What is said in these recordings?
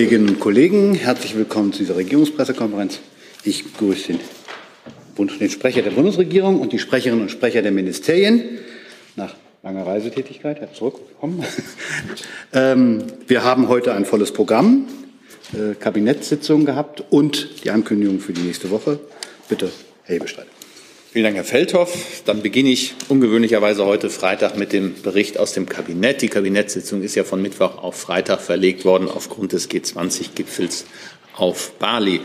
Kolleginnen und Kollegen, herzlich willkommen zu dieser Regierungspressekonferenz. Ich grüße den, Sprecher der Bundesregierung und die Sprecherinnen und Sprecher der Ministerien nach langer Reisetätigkeit, Herr zurückgekommen. ähm, wir haben heute ein volles Programm, äh, Kabinettssitzung gehabt und die Ankündigung für die nächste Woche. Bitte, Herr Hebestreit. Vielen Dank, Herr Feldhoff. Dann beginne ich ungewöhnlicherweise heute Freitag mit dem Bericht aus dem Kabinett. Die Kabinettssitzung ist ja von Mittwoch auf Freitag verlegt worden aufgrund des G20-Gipfels auf Bali.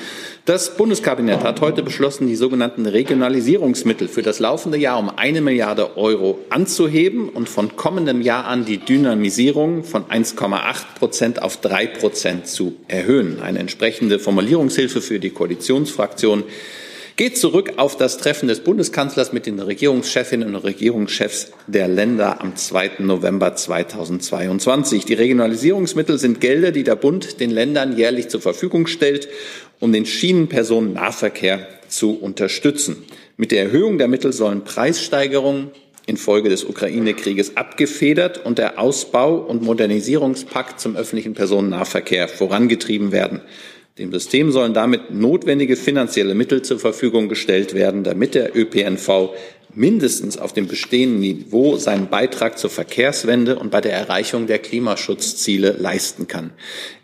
Das Bundeskabinett hat heute beschlossen, die sogenannten Regionalisierungsmittel für das laufende Jahr um eine Milliarde Euro anzuheben und von kommendem Jahr an die Dynamisierung von 1,8 Prozent auf drei Prozent zu erhöhen. Eine entsprechende Formulierungshilfe für die Koalitionsfraktion geht zurück auf das Treffen des Bundeskanzlers mit den Regierungschefinnen und Regierungschefs der Länder am 2. November 2022. Die Regionalisierungsmittel sind Gelder, die der Bund den Ländern jährlich zur Verfügung stellt, um den Schienenpersonennahverkehr zu unterstützen. Mit der Erhöhung der Mittel sollen Preissteigerungen infolge des Ukraine-Krieges abgefedert und der Ausbau- und Modernisierungspakt zum öffentlichen Personennahverkehr vorangetrieben werden. Dem System sollen damit notwendige finanzielle Mittel zur Verfügung gestellt werden, damit der ÖPNV mindestens auf dem bestehenden Niveau seinen Beitrag zur Verkehrswende und bei der Erreichung der Klimaschutzziele leisten kann.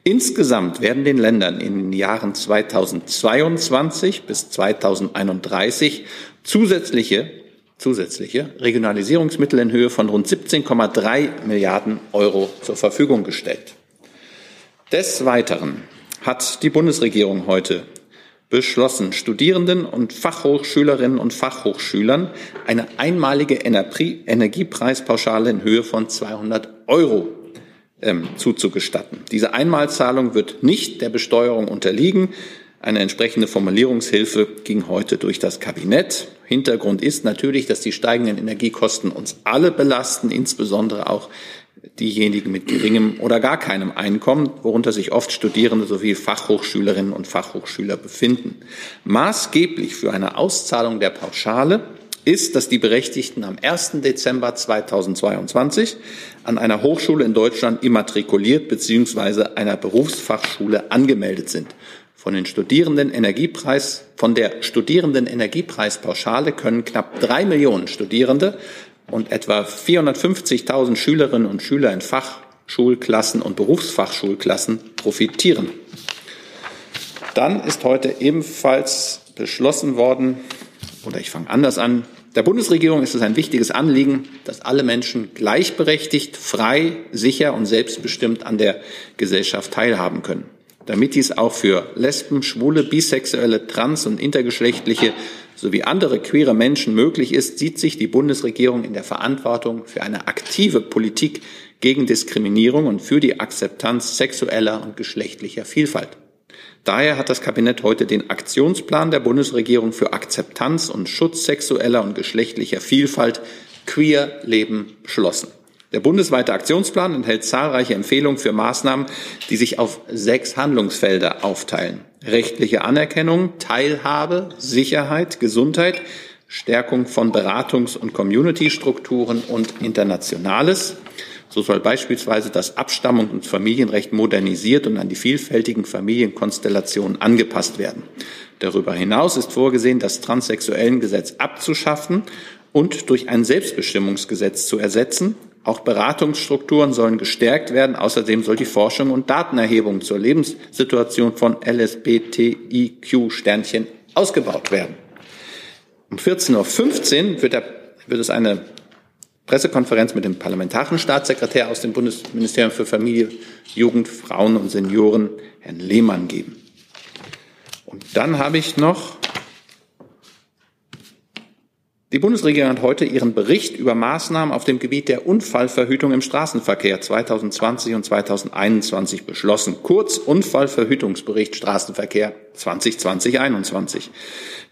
Insgesamt werden den Ländern in den Jahren 2022 bis 2031 zusätzliche zusätzliche Regionalisierungsmittel in Höhe von rund 17,3 Milliarden Euro zur Verfügung gestellt. Des Weiteren hat die Bundesregierung heute beschlossen, Studierenden und Fachhochschülerinnen und Fachhochschülern eine einmalige Energiepreispauschale in Höhe von 200 Euro ähm, zuzugestatten. Diese Einmalzahlung wird nicht der Besteuerung unterliegen. Eine entsprechende Formulierungshilfe ging heute durch das Kabinett. Hintergrund ist natürlich, dass die steigenden Energiekosten uns alle belasten, insbesondere auch diejenigen mit geringem oder gar keinem Einkommen, worunter sich oft Studierende sowie Fachhochschülerinnen und Fachhochschüler befinden. Maßgeblich für eine Auszahlung der Pauschale ist, dass die Berechtigten am 1. Dezember 2022 an einer Hochschule in Deutschland immatrikuliert bzw. einer Berufsfachschule angemeldet sind. Von den Studierenden Energiepreis, von der Studierenden Energiepreispauschale können knapp drei Millionen Studierende und etwa 450.000 Schülerinnen und Schüler in Fachschulklassen und Berufsfachschulklassen profitieren. Dann ist heute ebenfalls beschlossen worden, oder ich fange anders an, der Bundesregierung ist es ein wichtiges Anliegen, dass alle Menschen gleichberechtigt, frei, sicher und selbstbestimmt an der Gesellschaft teilhaben können. Damit dies auch für Lesben, Schwule, Bisexuelle, Trans- und Intergeschlechtliche sowie andere queere Menschen möglich ist, sieht sich die Bundesregierung in der Verantwortung für eine aktive Politik gegen Diskriminierung und für die Akzeptanz sexueller und geschlechtlicher Vielfalt. Daher hat das Kabinett heute den Aktionsplan der Bundesregierung für Akzeptanz und Schutz sexueller und geschlechtlicher Vielfalt Queer Leben beschlossen. Der bundesweite Aktionsplan enthält zahlreiche Empfehlungen für Maßnahmen, die sich auf sechs Handlungsfelder aufteilen. Rechtliche Anerkennung, Teilhabe, Sicherheit, Gesundheit, Stärkung von Beratungs- und Community-Strukturen und Internationales. So soll beispielsweise das Abstammung- und Familienrecht modernisiert und an die vielfältigen Familienkonstellationen angepasst werden. Darüber hinaus ist vorgesehen, das Transsexuellengesetz abzuschaffen und durch ein Selbstbestimmungsgesetz zu ersetzen. Auch Beratungsstrukturen sollen gestärkt werden. Außerdem soll die Forschung und Datenerhebung zur Lebenssituation von LSBTIQ-Sternchen ausgebaut werden. Um 14.15 Uhr wird, der, wird es eine Pressekonferenz mit dem parlamentarischen Staatssekretär aus dem Bundesministerium für Familie, Jugend, Frauen und Senioren, Herrn Lehmann, geben. Und dann habe ich noch die Bundesregierung hat heute ihren Bericht über Maßnahmen auf dem Gebiet der Unfallverhütung im Straßenverkehr 2020 und 2021 beschlossen. Kurz Unfallverhütungsbericht Straßenverkehr 2020-21.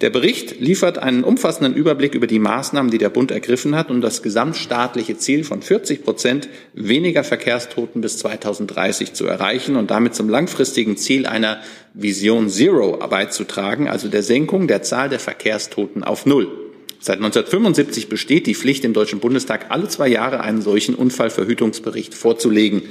Der Bericht liefert einen umfassenden Überblick über die Maßnahmen, die der Bund ergriffen hat, um das gesamtstaatliche Ziel von 40 Prozent weniger Verkehrstoten bis 2030 zu erreichen und damit zum langfristigen Ziel einer Vision Zero beizutragen, also der Senkung der Zahl der Verkehrstoten auf Null. Seit 1975 besteht die Pflicht, im Deutschen Bundestag alle zwei Jahre einen solchen Unfallverhütungsbericht vorzulegen.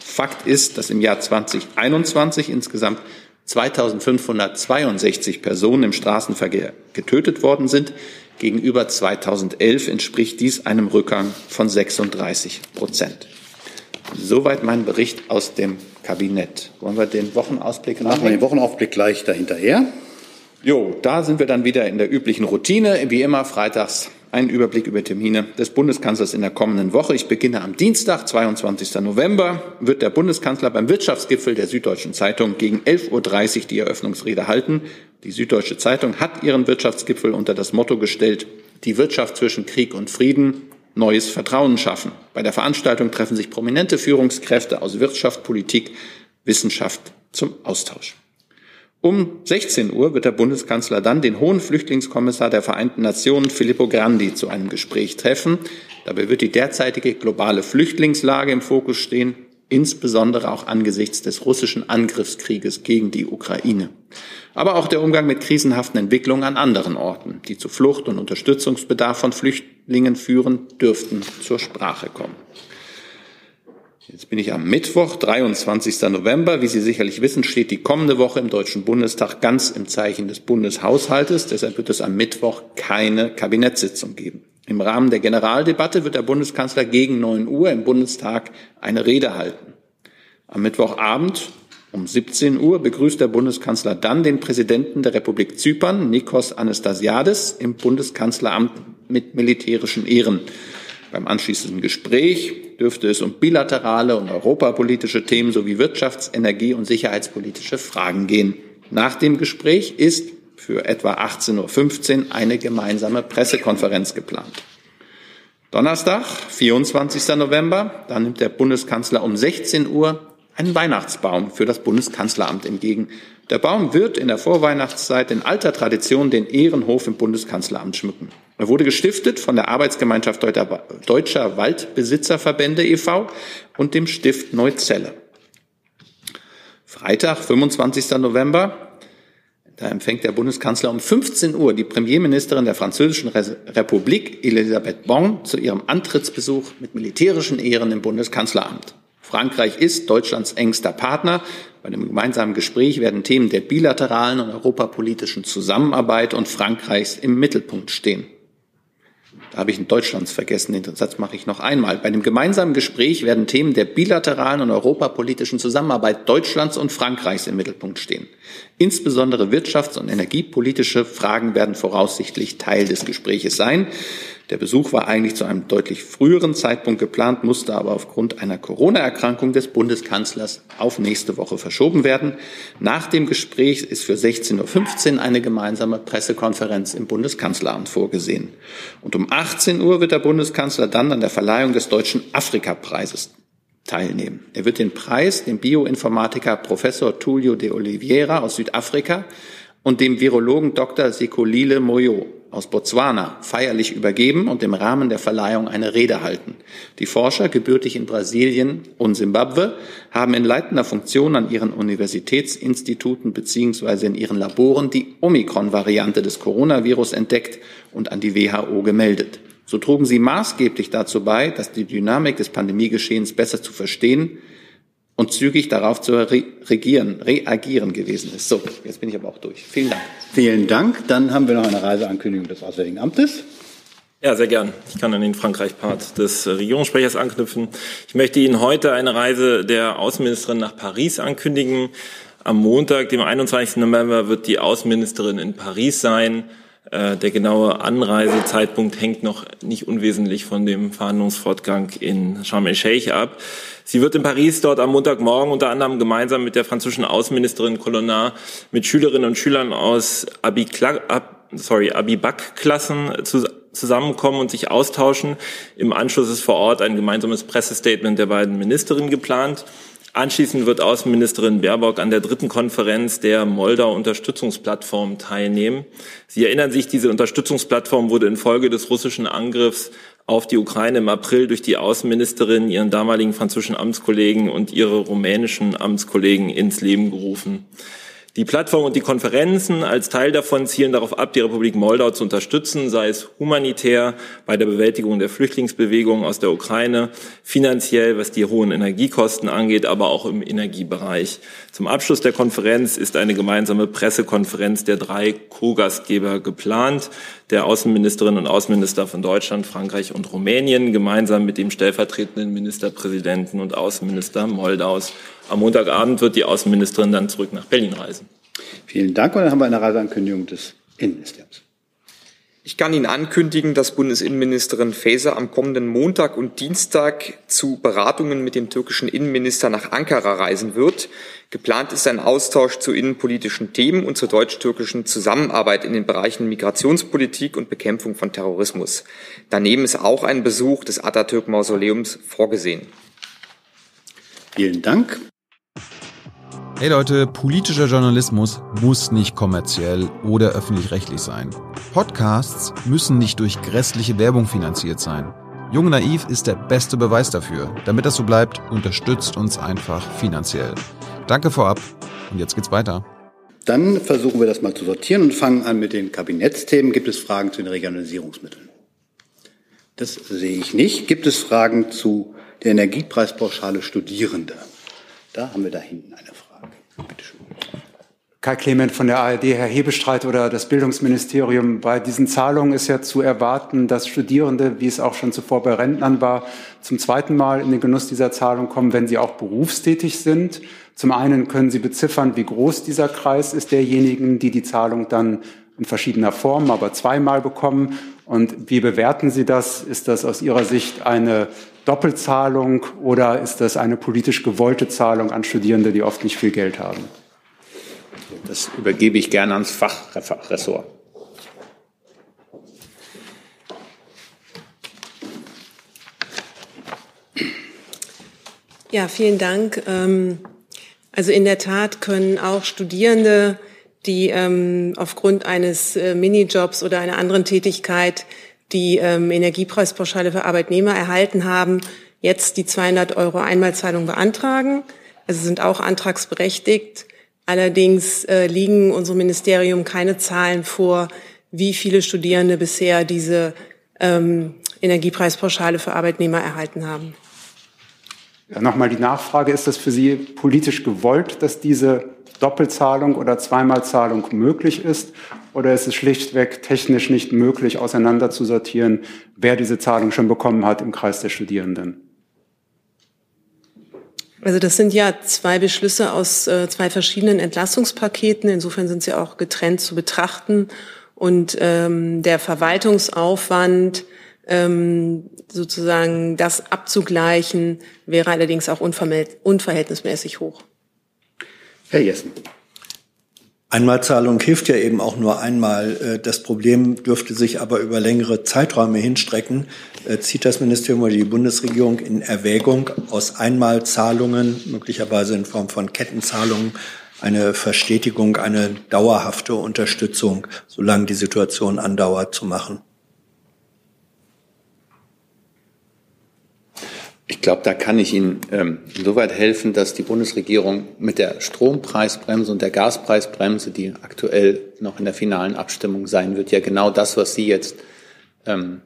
Fakt ist, dass im Jahr 2021 insgesamt 2562 Personen im Straßenverkehr getötet worden sind. Gegenüber 2011 entspricht dies einem Rückgang von 36 Prozent. Soweit mein Bericht aus dem Kabinett. Wollen wir den Wochenausblick machen? Machen wir den Wochenausblick gleich dahinterher. Jo, da sind wir dann wieder in der üblichen Routine. Wie immer freitags ein Überblick über Termine des Bundeskanzlers in der kommenden Woche. Ich beginne am Dienstag, 22. November, wird der Bundeskanzler beim Wirtschaftsgipfel der Süddeutschen Zeitung gegen 11.30 Uhr die Eröffnungsrede halten. Die Süddeutsche Zeitung hat ihren Wirtschaftsgipfel unter das Motto gestellt, die Wirtschaft zwischen Krieg und Frieden, neues Vertrauen schaffen. Bei der Veranstaltung treffen sich prominente Führungskräfte aus Wirtschaft, Politik, Wissenschaft zum Austausch. Um 16 Uhr wird der Bundeskanzler dann den hohen Flüchtlingskommissar der Vereinten Nationen Filippo Grandi zu einem Gespräch treffen. Dabei wird die derzeitige globale Flüchtlingslage im Fokus stehen, insbesondere auch angesichts des russischen Angriffskrieges gegen die Ukraine. Aber auch der Umgang mit krisenhaften Entwicklungen an anderen Orten, die zu Flucht und Unterstützungsbedarf von Flüchtlingen führen, dürften zur Sprache kommen. Jetzt bin ich am Mittwoch, 23. November. Wie Sie sicherlich wissen, steht die kommende Woche im Deutschen Bundestag ganz im Zeichen des Bundeshaushaltes. Deshalb wird es am Mittwoch keine Kabinettssitzung geben. Im Rahmen der Generaldebatte wird der Bundeskanzler gegen 9 Uhr im Bundestag eine Rede halten. Am Mittwochabend um 17 Uhr begrüßt der Bundeskanzler dann den Präsidenten der Republik Zypern, Nikos Anastasiades, im Bundeskanzleramt mit militärischen Ehren. Beim anschließenden Gespräch dürfte es um bilaterale und europapolitische Themen sowie wirtschafts-, energie- und sicherheitspolitische Fragen gehen. Nach dem Gespräch ist für etwa 18.15 Uhr eine gemeinsame Pressekonferenz geplant. Donnerstag, 24. November, da nimmt der Bundeskanzler um 16 Uhr einen Weihnachtsbaum für das Bundeskanzleramt entgegen. Der Baum wird in der Vorweihnachtszeit in alter Tradition den Ehrenhof im Bundeskanzleramt schmücken. Er wurde gestiftet von der Arbeitsgemeinschaft Deutscher Waldbesitzerverbände e.V. und dem Stift Neuzelle. Freitag, 25. November, da empfängt der Bundeskanzler um 15 Uhr die Premierministerin der Französischen Republik, Elisabeth Bon, zu ihrem Antrittsbesuch mit militärischen Ehren im Bundeskanzleramt. Frankreich ist Deutschlands engster Partner. Bei dem gemeinsamen Gespräch werden Themen der bilateralen und europapolitischen Zusammenarbeit und Frankreichs im Mittelpunkt stehen. Da habe ich in Deutschlands vergessen, den Satz mache ich noch einmal. Bei dem gemeinsamen Gespräch werden Themen der bilateralen und europapolitischen Zusammenarbeit Deutschlands und Frankreichs im Mittelpunkt stehen. Insbesondere wirtschafts- und energiepolitische Fragen werden voraussichtlich Teil des Gespräches sein. Der Besuch war eigentlich zu einem deutlich früheren Zeitpunkt geplant, musste aber aufgrund einer Corona-Erkrankung des Bundeskanzlers auf nächste Woche verschoben werden. Nach dem Gespräch ist für 16.15 Uhr eine gemeinsame Pressekonferenz im Bundeskanzleramt vorgesehen. Und um 18 Uhr wird der Bundeskanzler dann an der Verleihung des Deutschen Afrika-Preises teilnehmen. Er wird den Preis dem Bioinformatiker Professor Tullio de Oliveira aus Südafrika und dem Virologen Dr. Sekolile Moyo aus Botswana feierlich übergeben und im Rahmen der Verleihung eine Rede halten. Die Forscher, gebürtig in Brasilien und Simbabwe, haben in leitender Funktion an ihren Universitätsinstituten beziehungsweise in ihren Laboren die Omikron-Variante des Coronavirus entdeckt und an die WHO gemeldet. So trugen sie maßgeblich dazu bei, dass die Dynamik des Pandemiegeschehens besser zu verstehen und zügig darauf zu regieren, reagieren gewesen ist. So, jetzt bin ich aber auch durch. Vielen Dank. Vielen Dank. Dann haben wir noch eine Reiseankündigung des Auswärtigen Amtes. Ja, sehr gern. Ich kann an den Frankreich-Part des Regierungssprechers anknüpfen. Ich möchte Ihnen heute eine Reise der Außenministerin nach Paris ankündigen. Am Montag, dem 21. November, wird die Außenministerin in Paris sein. Äh, der genaue Anreisezeitpunkt hängt noch nicht unwesentlich von dem Verhandlungsfortgang in Sharm el-Sheikh ab. Sie wird in Paris dort am Montagmorgen unter anderem gemeinsam mit der französischen Außenministerin Colonna mit Schülerinnen und Schülern aus Abibak-Klassen zusammenkommen und sich austauschen. Im Anschluss ist vor Ort ein gemeinsames Pressestatement der beiden Ministerinnen geplant. Anschließend wird Außenministerin Baerbock an der dritten Konferenz der Moldau Unterstützungsplattform teilnehmen. Sie erinnern sich, diese Unterstützungsplattform wurde infolge des russischen Angriffs auf die Ukraine im April durch die Außenministerin, ihren damaligen französischen Amtskollegen und ihre rumänischen Amtskollegen ins Leben gerufen. Die Plattform und die Konferenzen als Teil davon zielen darauf ab, die Republik Moldau zu unterstützen, sei es humanitär bei der Bewältigung der Flüchtlingsbewegung aus der Ukraine, finanziell, was die hohen Energiekosten angeht, aber auch im Energiebereich. Zum Abschluss der Konferenz ist eine gemeinsame Pressekonferenz der drei Co-Gastgeber geplant, der Außenministerinnen und Außenminister von Deutschland, Frankreich und Rumänien, gemeinsam mit dem stellvertretenden Ministerpräsidenten und Außenminister Moldaus. Am Montagabend wird die Außenministerin dann zurück nach Berlin reisen. Vielen Dank. Und dann haben wir eine Reiseankündigung des Innenministeriums. Ich kann Ihnen ankündigen, dass Bundesinnenministerin Faeser am kommenden Montag und Dienstag zu Beratungen mit dem türkischen Innenminister nach Ankara reisen wird. Geplant ist ein Austausch zu innenpolitischen Themen und zur deutsch-türkischen Zusammenarbeit in den Bereichen Migrationspolitik und Bekämpfung von Terrorismus. Daneben ist auch ein Besuch des Atatürk-Mausoleums vorgesehen. Vielen Dank. Hey Leute, politischer Journalismus muss nicht kommerziell oder öffentlich-rechtlich sein. Podcasts müssen nicht durch grässliche Werbung finanziert sein. Jung Naiv ist der beste Beweis dafür. Damit das so bleibt, unterstützt uns einfach finanziell. Danke vorab und jetzt geht's weiter. Dann versuchen wir das mal zu sortieren und fangen an mit den Kabinettsthemen. Gibt es Fragen zu den Regionalisierungsmitteln? Das sehe ich nicht. Gibt es Fragen zu der Energiepreispauschale Studierende? Da haben wir da hinten eine Frage. Kai Clement von der ARD, Herr Hebestreit oder das Bildungsministerium. Bei diesen Zahlungen ist ja zu erwarten, dass Studierende, wie es auch schon zuvor bei Rentnern war, zum zweiten Mal in den Genuss dieser Zahlung kommen, wenn sie auch berufstätig sind. Zum einen können Sie beziffern, wie groß dieser Kreis ist derjenigen, die die Zahlung dann in verschiedener Form, aber zweimal bekommen. Und wie bewerten Sie das? Ist das aus Ihrer Sicht eine Doppelzahlung oder ist das eine politisch gewollte Zahlung an Studierende, die oft nicht viel Geld haben? Das übergebe ich gerne ans Fachressort. Ja, vielen Dank. Ähm, also in der Tat können auch Studierende, die ähm, aufgrund eines äh, Minijobs oder einer anderen Tätigkeit die ähm, Energiepreispauschale für Arbeitnehmer erhalten haben, jetzt die 200 Euro Einmalzahlung beantragen. Also sind auch antragsberechtigt. Allerdings äh, liegen unserem Ministerium keine Zahlen vor, wie viele Studierende bisher diese ähm, Energiepreispauschale für Arbeitnehmer erhalten haben. Ja, Nochmal die Nachfrage, ist das für Sie politisch gewollt, dass diese Doppelzahlung oder Zweimalzahlung möglich ist? Oder ist es schlichtweg technisch nicht möglich, auseinanderzusortieren, wer diese Zahlung schon bekommen hat im Kreis der Studierenden? Also das sind ja zwei Beschlüsse aus äh, zwei verschiedenen Entlastungspaketen. Insofern sind sie auch getrennt zu betrachten. Und ähm, der Verwaltungsaufwand, ähm, sozusagen das abzugleichen, wäre allerdings auch unverhältnismäßig hoch. Herr Jessen. Einmalzahlung hilft ja eben auch nur einmal. Äh, das Problem dürfte sich aber über längere Zeiträume hinstrecken. Äh, zieht das Ministerium oder die Bundesregierung in Erwägung, aus Einmalzahlungen, möglicherweise in Form von Kettenzahlungen, eine Verstetigung, eine dauerhafte Unterstützung, solange die Situation andauert, zu machen? Ich glaube, da kann ich Ihnen ähm, insoweit helfen, dass die Bundesregierung mit der Strompreisbremse und der Gaspreisbremse, die aktuell noch in der finalen Abstimmung sein wird, ja genau das, was Sie jetzt ähm,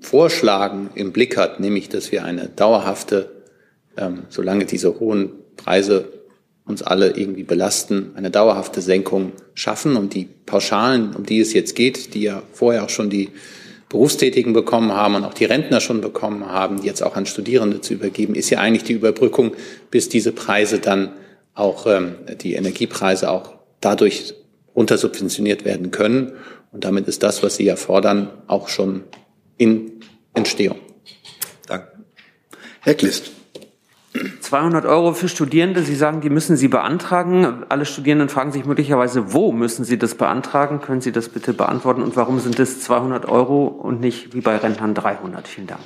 vorschlagen, im Blick hat, nämlich, dass wir eine dauerhafte, ähm, solange diese hohen Preise uns alle irgendwie belasten, eine dauerhafte Senkung schaffen. Und die Pauschalen, um die es jetzt geht, die ja vorher auch schon die Berufstätigen bekommen haben und auch die Rentner schon bekommen haben, jetzt auch an Studierende zu übergeben, ist ja eigentlich die Überbrückung, bis diese Preise dann auch, ähm, die Energiepreise auch dadurch untersubventioniert werden können. Und damit ist das, was Sie ja fordern, auch schon in Entstehung. Danke. Herr Klist. 200 Euro für Studierende. Sie sagen, die müssen Sie beantragen. Alle Studierenden fragen sich möglicherweise, wo müssen Sie das beantragen? Können Sie das bitte beantworten? Und warum sind es 200 Euro und nicht wie bei Rentnern 300? Vielen Dank.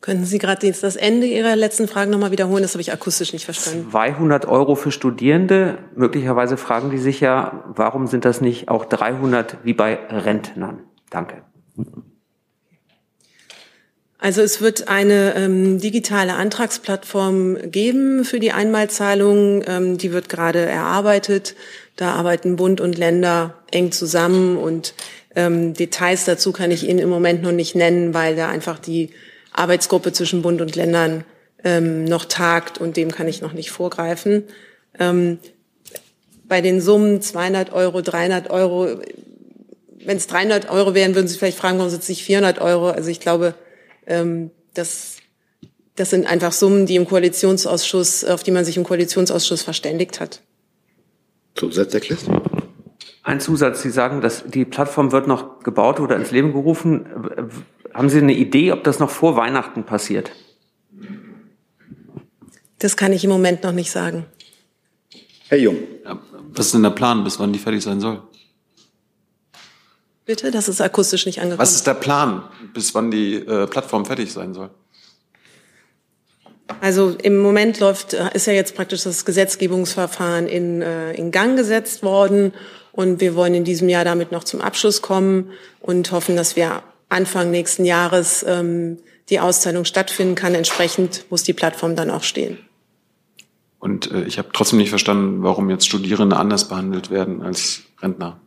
Können Sie gerade jetzt das Ende Ihrer letzten Frage nochmal wiederholen? Das habe ich akustisch nicht verstanden. 200 Euro für Studierende. Möglicherweise fragen die sich ja, warum sind das nicht auch 300 wie bei Rentnern? Danke. Also es wird eine ähm, digitale Antragsplattform geben für die Einmalzahlungen. Ähm, die wird gerade erarbeitet. Da arbeiten Bund und Länder eng zusammen und ähm, Details dazu kann ich Ihnen im Moment noch nicht nennen, weil da einfach die Arbeitsgruppe zwischen Bund und Ländern ähm, noch tagt und dem kann ich noch nicht vorgreifen. Ähm, bei den Summen 200 Euro, 300 Euro, wenn es 300 Euro wären, würden Sie vielleicht fragen, warum sind es nicht 400 Euro? Also ich glaube, ähm, das, das sind einfach Summen, die im Koalitionsausschuss, auf die man sich im Koalitionsausschuss verständigt hat. Zusatz, Herr Klist? Ein Zusatz. Sie sagen, dass die Plattform wird noch gebaut oder ins Leben gerufen. Haben Sie eine Idee, ob das noch vor Weihnachten passiert? Das kann ich im Moment noch nicht sagen. Herr Jung. Was ist denn der Plan, bis wann die fertig sein soll? Bitte, das ist akustisch nicht angekommen. Was ist der Plan, bis wann die äh, Plattform fertig sein soll? Also im Moment läuft, äh, ist ja jetzt praktisch das Gesetzgebungsverfahren in, äh, in Gang gesetzt worden und wir wollen in diesem Jahr damit noch zum Abschluss kommen und hoffen, dass wir Anfang nächsten Jahres ähm, die Auszahlung stattfinden kann. Entsprechend muss die Plattform dann auch stehen. Und äh, ich habe trotzdem nicht verstanden, warum jetzt Studierende anders behandelt werden als Rentner.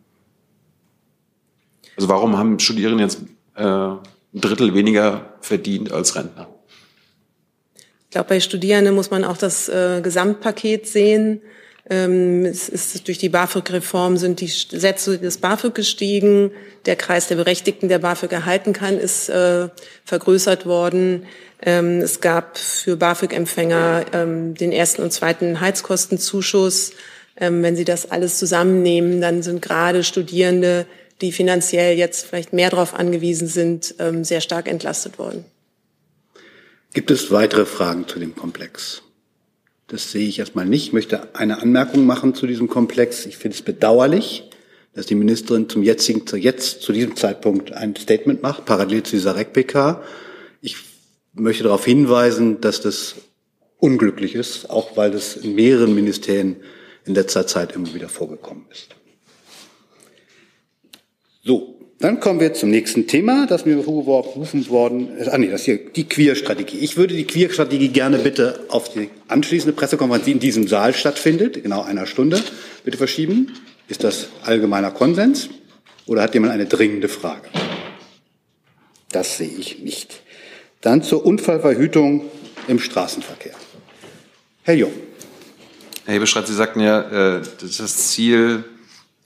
Also warum haben Studierende jetzt äh, ein Drittel weniger verdient als Rentner? Ich glaube, bei Studierenden muss man auch das äh, Gesamtpaket sehen. Ähm, es ist durch die BAföG-Reform sind die Sätze des BAföG gestiegen. Der Kreis der Berechtigten, der BAföG erhalten kann, ist äh, vergrößert worden. Ähm, es gab für BAföG-Empfänger ähm, den ersten und zweiten Heizkostenzuschuss. Ähm, wenn Sie das alles zusammennehmen, dann sind gerade Studierende, die finanziell jetzt vielleicht mehr darauf angewiesen sind, ähm, sehr stark entlastet worden. Gibt es weitere Fragen zu dem Komplex? Das sehe ich erstmal nicht. Ich möchte eine Anmerkung machen zu diesem Komplex. Ich finde es bedauerlich, dass die Ministerin zum jetzigen, jetzt, zu diesem Zeitpunkt ein Statement macht, parallel zu dieser REC-PK. Ich möchte darauf hinweisen, dass das unglücklich ist, auch weil das in mehreren Ministerien in letzter Zeit immer wieder vorgekommen ist. So, dann kommen wir zum nächsten Thema, das mir berufen worden ist. Ah, nee, das hier, die Queer-Strategie. Ich würde die Queer-Strategie gerne bitte auf die anschließende Pressekonferenz, die in diesem Saal stattfindet, genau einer Stunde, bitte verschieben. Ist das allgemeiner Konsens oder hat jemand eine dringende Frage? Das sehe ich nicht. Dann zur Unfallverhütung im Straßenverkehr. Herr Jung. Herr Hebestreit, Sie sagten ja, äh, das Ziel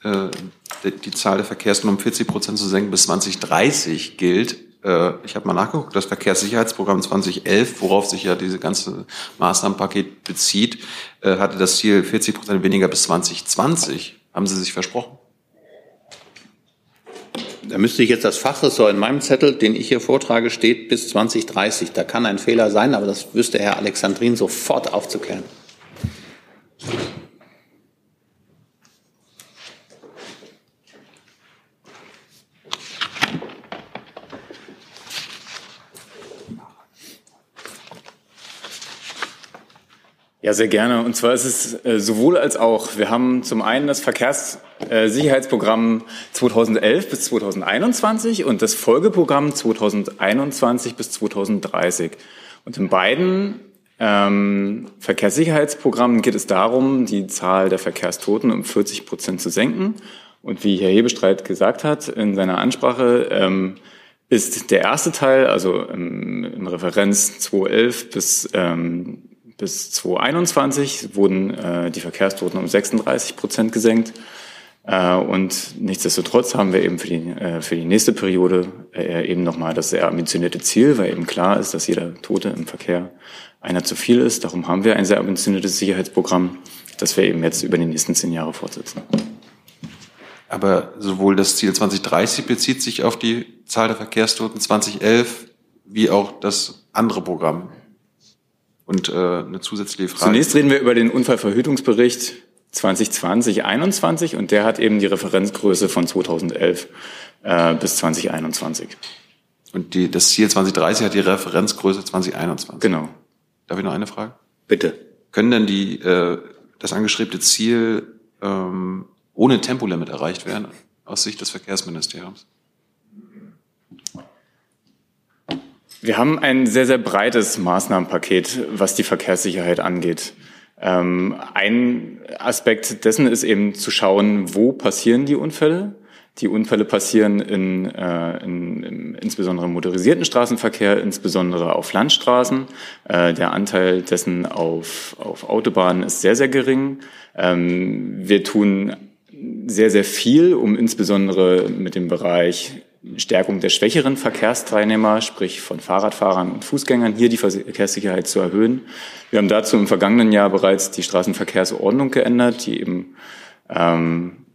die Zahl der Verkehrstoten um 40 Prozent zu senken bis 2030 gilt. Äh, ich habe mal nachgeguckt, das Verkehrssicherheitsprogramm 2011, worauf sich ja diese ganze Maßnahmenpaket bezieht, äh, hatte das Ziel 40 Prozent weniger bis 2020. Haben Sie sich versprochen? Da müsste ich jetzt das Fachressort in meinem Zettel, den ich hier vortrage, steht bis 2030. Da kann ein Fehler sein, aber das wüsste Herr Alexandrin sofort aufzuklären. Ja, sehr gerne. Und zwar ist es äh, sowohl als auch. Wir haben zum einen das Verkehrssicherheitsprogramm 2011 bis 2021 und das Folgeprogramm 2021 bis 2030. Und in beiden ähm, Verkehrssicherheitsprogrammen geht es darum, die Zahl der Verkehrstoten um 40 Prozent zu senken. Und wie Herr Hebestreit gesagt hat in seiner Ansprache, ähm, ist der erste Teil, also im, im Referenz 2011 bis ähm, bis 2021 wurden äh, die Verkehrstoten um 36 Prozent gesenkt. Äh, und nichtsdestotrotz haben wir eben für die, äh, für die nächste Periode äh, eben nochmal das sehr ambitionierte Ziel, weil eben klar ist, dass jeder Tote im Verkehr einer zu viel ist. Darum haben wir ein sehr ambitioniertes Sicherheitsprogramm, das wir eben jetzt über die nächsten zehn Jahre fortsetzen. Aber sowohl das Ziel 2030 bezieht sich auf die Zahl der Verkehrstoten 2011 wie auch das andere Programm und äh, eine zusätzliche Frage. Zunächst reden wir über den Unfallverhütungsbericht 2020, 2021 und der hat eben die Referenzgröße von 2011 äh, bis 2021. Und die, das Ziel 2030 hat die Referenzgröße 2021. Genau. Darf ich noch eine Frage? Bitte. Können denn die, äh, das angestrebte Ziel ähm, ohne Tempolimit erreicht werden, aus Sicht des Verkehrsministeriums? Wir haben ein sehr, sehr breites Maßnahmenpaket, was die Verkehrssicherheit angeht. Ähm, ein Aspekt dessen ist eben zu schauen, wo passieren die Unfälle. Die Unfälle passieren in, äh, in, in insbesondere im motorisierten Straßenverkehr, insbesondere auf Landstraßen. Äh, der Anteil dessen auf, auf Autobahnen ist sehr, sehr gering. Ähm, wir tun sehr, sehr viel, um insbesondere mit dem Bereich Stärkung der schwächeren Verkehrsteilnehmer, sprich von Fahrradfahrern und Fußgängern, hier die Verkehrssicherheit zu erhöhen. Wir haben dazu im vergangenen Jahr bereits die Straßenverkehrsordnung geändert, die eben ähm,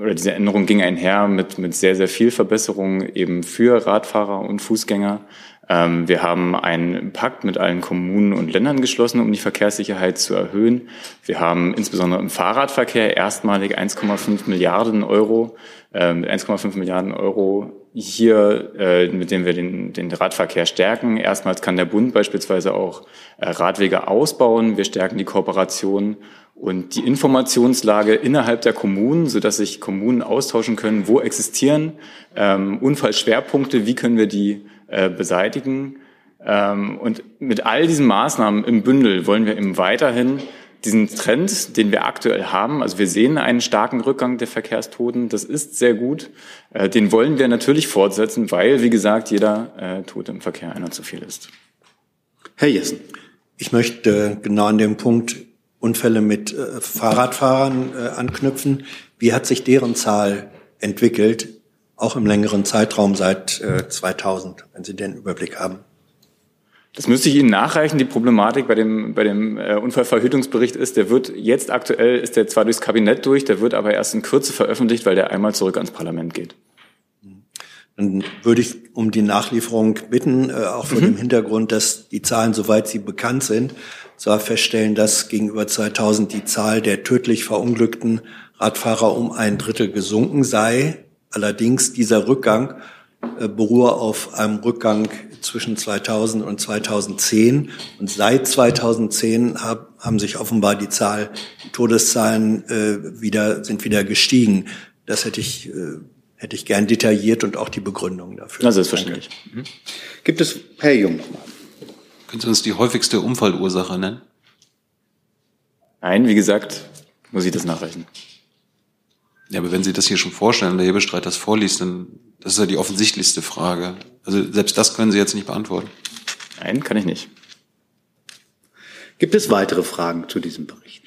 oder diese Änderung ging einher mit, mit sehr, sehr viel Verbesserungen eben für Radfahrer und Fußgänger. Ähm, wir haben einen Pakt mit allen Kommunen und Ländern geschlossen, um die Verkehrssicherheit zu erhöhen. Wir haben insbesondere im Fahrradverkehr erstmalig 1,5 Milliarden Euro, äh, 1,5 Milliarden Euro hier, äh, mit dem wir den, den Radverkehr stärken. Erstmals kann der Bund beispielsweise auch äh, Radwege ausbauen. Wir stärken die Kooperation und die Informationslage innerhalb der Kommunen, sodass sich Kommunen austauschen können, wo existieren ähm, Unfallschwerpunkte, wie können wir die äh, beseitigen. Ähm, und mit all diesen Maßnahmen im Bündel wollen wir eben weiterhin diesen Trend, den wir aktuell haben, also wir sehen einen starken Rückgang der Verkehrstoten, das ist sehr gut. Äh, den wollen wir natürlich fortsetzen, weil, wie gesagt, jeder äh, Tote im Verkehr einer zu viel ist. Herr Jessen. Ich möchte genau an dem Punkt Unfälle mit äh, Fahrradfahrern äh, anknüpfen. Wie hat sich deren Zahl entwickelt, auch im längeren Zeitraum seit äh, 2000, wenn Sie den Überblick haben? Das müsste ich Ihnen nachreichen. Die Problematik bei dem, bei dem äh, Unfallverhütungsbericht ist, der wird jetzt aktuell, ist der zwar durchs Kabinett durch, der wird aber erst in Kürze veröffentlicht, weil der einmal zurück ans Parlament geht. Dann würde ich um die Nachlieferung bitten, äh, auch vor mhm. dem Hintergrund, dass die Zahlen, soweit sie bekannt sind, zwar feststellen, dass gegenüber 2000 die Zahl der tödlich verunglückten Radfahrer um ein Drittel gesunken sei. Allerdings dieser Rückgang äh, beruhe auf einem Rückgang zwischen 2000 und 2010. Und seit 2010 hab, haben sich offenbar die Zahl, die Todeszahlen äh, wieder, sind wieder gestiegen. Das hätte ich, äh, hätte ich gern detailliert und auch die Begründung dafür. Na, selbstverständlich. Mhm. Gibt es, Herr Jung nochmal. Können Sie uns die häufigste Unfallursache nennen? Nein, wie gesagt, muss ich das nachreichen. Ja, aber wenn Sie das hier schon vorstellen, der Hebestreit das vorliest, dann das ist ja die offensichtlichste Frage. Also selbst das können Sie jetzt nicht beantworten. Nein, kann ich nicht. Gibt es weitere Fragen zu diesem Bericht?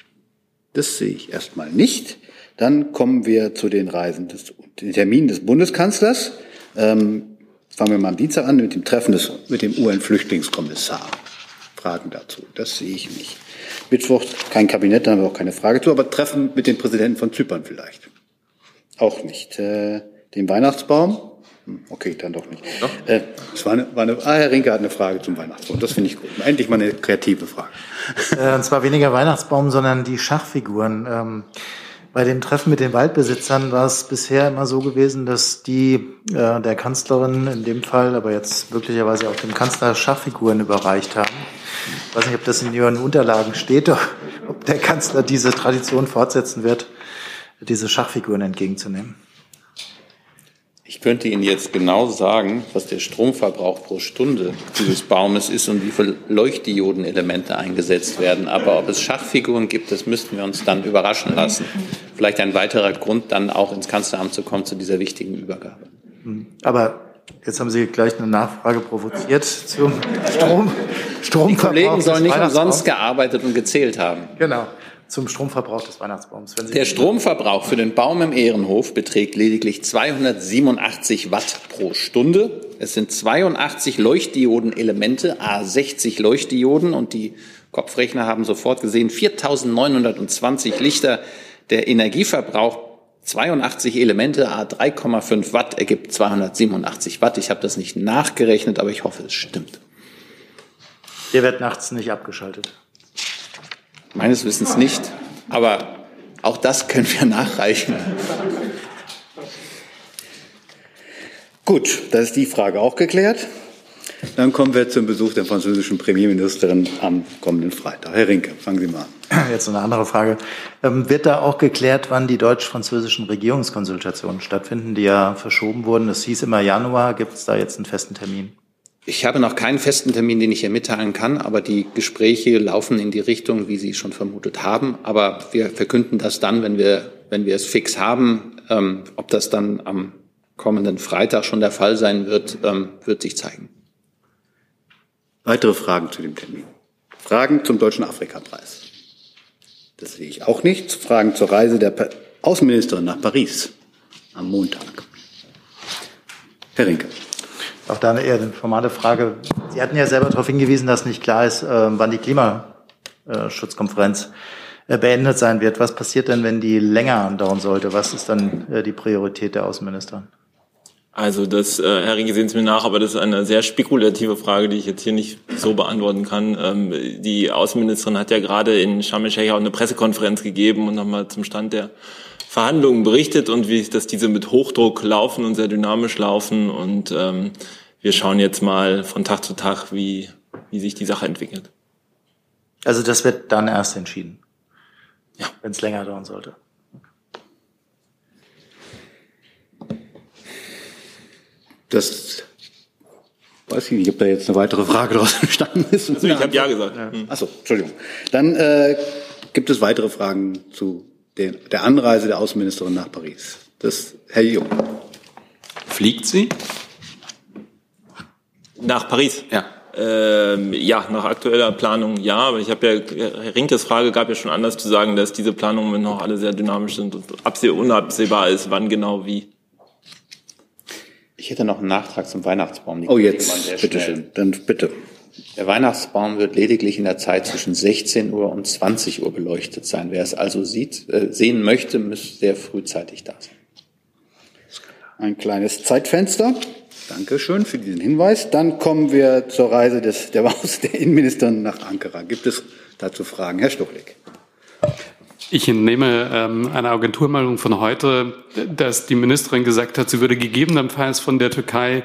Das sehe ich erstmal nicht. Dann kommen wir zu den Reisen des den Terminen des Bundeskanzlers. Ähm, fangen wir mal am Dienstag an mit dem Treffen des, mit dem UN-Flüchtlingskommissar. Fragen dazu. Das sehe ich nicht. Mittwoch kein Kabinett, da haben wir auch keine Frage zu, aber Treffen mit dem Präsidenten von Zypern vielleicht. Auch nicht. Äh, den Weihnachtsbaum? Okay, dann doch nicht. Doch. Äh, es war eine, war eine, ah, Herr Rinke hat eine Frage zum Weihnachtsbaum. Das finde ich gut. Endlich mal eine kreative Frage. Äh, und zwar weniger Weihnachtsbaum, sondern die Schachfiguren. Ähm, bei dem Treffen mit den Waldbesitzern war es bisher immer so gewesen, dass die äh, der Kanzlerin in dem Fall, aber jetzt möglicherweise auch dem Kanzler Schachfiguren überreicht haben. Ich weiß nicht, ob das in Ihren Unterlagen steht, ob der Kanzler diese Tradition fortsetzen wird, diese Schachfiguren entgegenzunehmen. Ich könnte Ihnen jetzt genau sagen, was der Stromverbrauch pro Stunde dieses Baumes ist und wie viele Leuchtdiodenelemente eingesetzt werden. Aber ob es Schachfiguren gibt, das müssten wir uns dann überraschen lassen. Vielleicht ein weiterer Grund, dann auch ins Kanzleramt zu kommen zu dieser wichtigen Übergabe. Aber jetzt haben Sie gleich eine Nachfrage provoziert zum Strom, Stromverbrauch. Die Kollegen sollen nicht umsonst gearbeitet und gezählt haben. Genau zum Stromverbrauch des Weihnachtsbaums. der Stromverbrauch für den Baum im Ehrenhof beträgt lediglich 287 Watt pro Stunde. Es sind 82 Leuchtdiodenelemente, a 60 Leuchtdioden und die Kopfrechner haben sofort gesehen 4920 Lichter. Der Energieverbrauch 82 Elemente, a 3,5 Watt ergibt 287 Watt. Ich habe das nicht nachgerechnet, aber ich hoffe, es stimmt. Der wird nachts nicht abgeschaltet. Meines Wissens nicht, aber auch das können wir nachreichen. Gut, das ist die Frage auch geklärt. Dann kommen wir zum Besuch der französischen Premierministerin am kommenden Freitag. Herr Rinke, fangen Sie mal an. Jetzt eine andere Frage. Ähm, wird da auch geklärt, wann die deutsch-französischen Regierungskonsultationen stattfinden, die ja verschoben wurden? Es hieß immer Januar. Gibt es da jetzt einen festen Termin? Ich habe noch keinen festen Termin, den ich hier mitteilen kann, aber die Gespräche laufen in die Richtung, wie Sie schon vermutet haben. Aber wir verkünden das dann, wenn wir, wenn wir es fix haben. Ähm, ob das dann am kommenden Freitag schon der Fall sein wird, ähm, wird sich zeigen. Weitere Fragen zu dem Termin? Fragen zum Deutschen Afrikapreis? Das sehe ich auch nicht. Fragen zur Reise der Außenministerin nach Paris am Montag. Herr Rinke. Auch da eher eine formale Frage. Sie hatten ja selber darauf hingewiesen, dass nicht klar ist, äh, wann die Klimaschutzkonferenz äh, beendet sein wird. Was passiert denn, wenn die länger andauern sollte? Was ist dann äh, die Priorität der Außenminister? Also das, äh, Herr Rinke, sehen Sie mir nach, aber das ist eine sehr spekulative Frage, die ich jetzt hier nicht so beantworten kann. Ähm, die Außenministerin hat ja gerade in Sharm el-Sheikh auch eine Pressekonferenz gegeben und nochmal zum Stand der Verhandlungen berichtet und wie, dass diese mit Hochdruck laufen und sehr dynamisch laufen. Und ähm, wir schauen jetzt mal von Tag zu Tag, wie, wie sich die Sache entwickelt. Also das wird dann erst entschieden. Ja. Wenn es länger dauern sollte. Das weiß ich nicht, ob da jetzt eine weitere Frage daraus entstanden ist. Also ich habe ja gesagt. Ja. Achso, Entschuldigung. Dann äh, gibt es weitere Fragen zu den, der Anreise der Außenministerin nach Paris. Das, Herr Jung. Fliegt sie? Nach Paris? Ja. Ähm, ja, nach aktueller Planung ja, aber ich habe ja, Herr Rinkes Frage gab ja schon anders zu sagen, dass diese Planungen noch alle sehr dynamisch sind und abseh unabsehbar ist, wann genau wie. Ich hätte noch einen Nachtrag zum Weihnachtsbaum. Die oh, jetzt, bitteschön, dann bitte. Der Weihnachtsbaum wird lediglich in der Zeit zwischen 16 Uhr und 20 Uhr beleuchtet sein. Wer es also sieht, äh, sehen möchte, muss sehr frühzeitig da sein. Ein kleines Zeitfenster. Dankeschön für diesen Hinweis. Dann kommen wir zur Reise des, der, der Innenministerin nach Ankara. Gibt es dazu Fragen? Herr Stuchlik. Ich entnehme ähm, eine Agenturmeldung von heute, dass die Ministerin gesagt hat, sie würde gegebenenfalls von der Türkei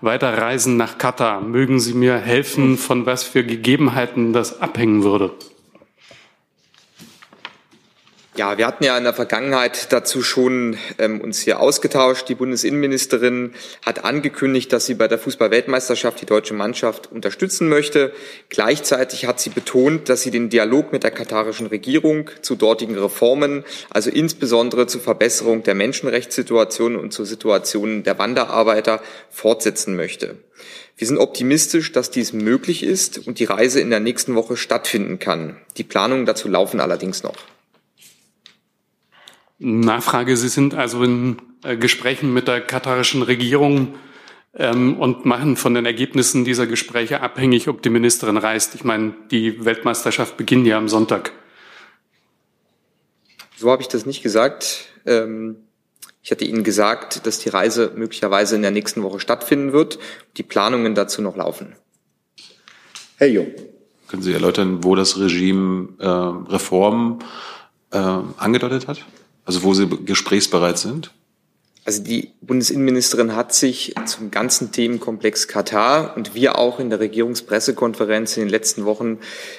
weiterreisen nach Katar. Mögen Sie mir helfen, von was für Gegebenheiten das abhängen würde? Ja, wir hatten ja in der Vergangenheit dazu schon ähm, uns hier ausgetauscht. Die Bundesinnenministerin hat angekündigt, dass sie bei der Fußballweltmeisterschaft die deutsche Mannschaft unterstützen möchte. Gleichzeitig hat sie betont, dass sie den Dialog mit der katarischen Regierung zu dortigen Reformen, also insbesondere zur Verbesserung der Menschenrechtssituation und zur Situation der Wanderarbeiter fortsetzen möchte. Wir sind optimistisch, dass dies möglich ist und die Reise in der nächsten Woche stattfinden kann. Die Planungen dazu laufen allerdings noch. Nachfrage. Sie sind also in äh, Gesprächen mit der katarischen Regierung ähm, und machen von den Ergebnissen dieser Gespräche abhängig, ob die Ministerin reist. Ich meine, die Weltmeisterschaft beginnt ja am Sonntag. So habe ich das nicht gesagt. Ähm, ich hatte Ihnen gesagt, dass die Reise möglicherweise in der nächsten Woche stattfinden wird. Die Planungen dazu noch laufen. Herr Jung. Können Sie erläutern, wo das Regime äh, Reformen äh, angedeutet hat? Also wo Sie gesprächsbereit sind? Also die Bundesinnenministerin hat sich zum ganzen Themenkomplex Katar und wir auch in der Regierungspressekonferenz in den letzten Wochen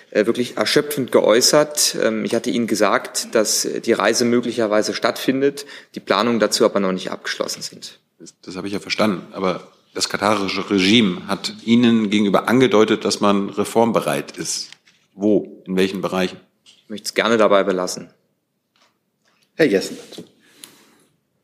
äh, wirklich erschöpfend geäußert. Ähm, ich hatte Ihnen gesagt, dass die Reise möglicherweise stattfindet, die Planungen dazu aber noch nicht abgeschlossen sind. Das, das habe ich ja verstanden. Aber das katarische Regime hat Ihnen gegenüber angedeutet, dass man reformbereit ist. Wo? In welchen Bereichen? Ich möchte es gerne dabei belassen. Herr Jessen dazu.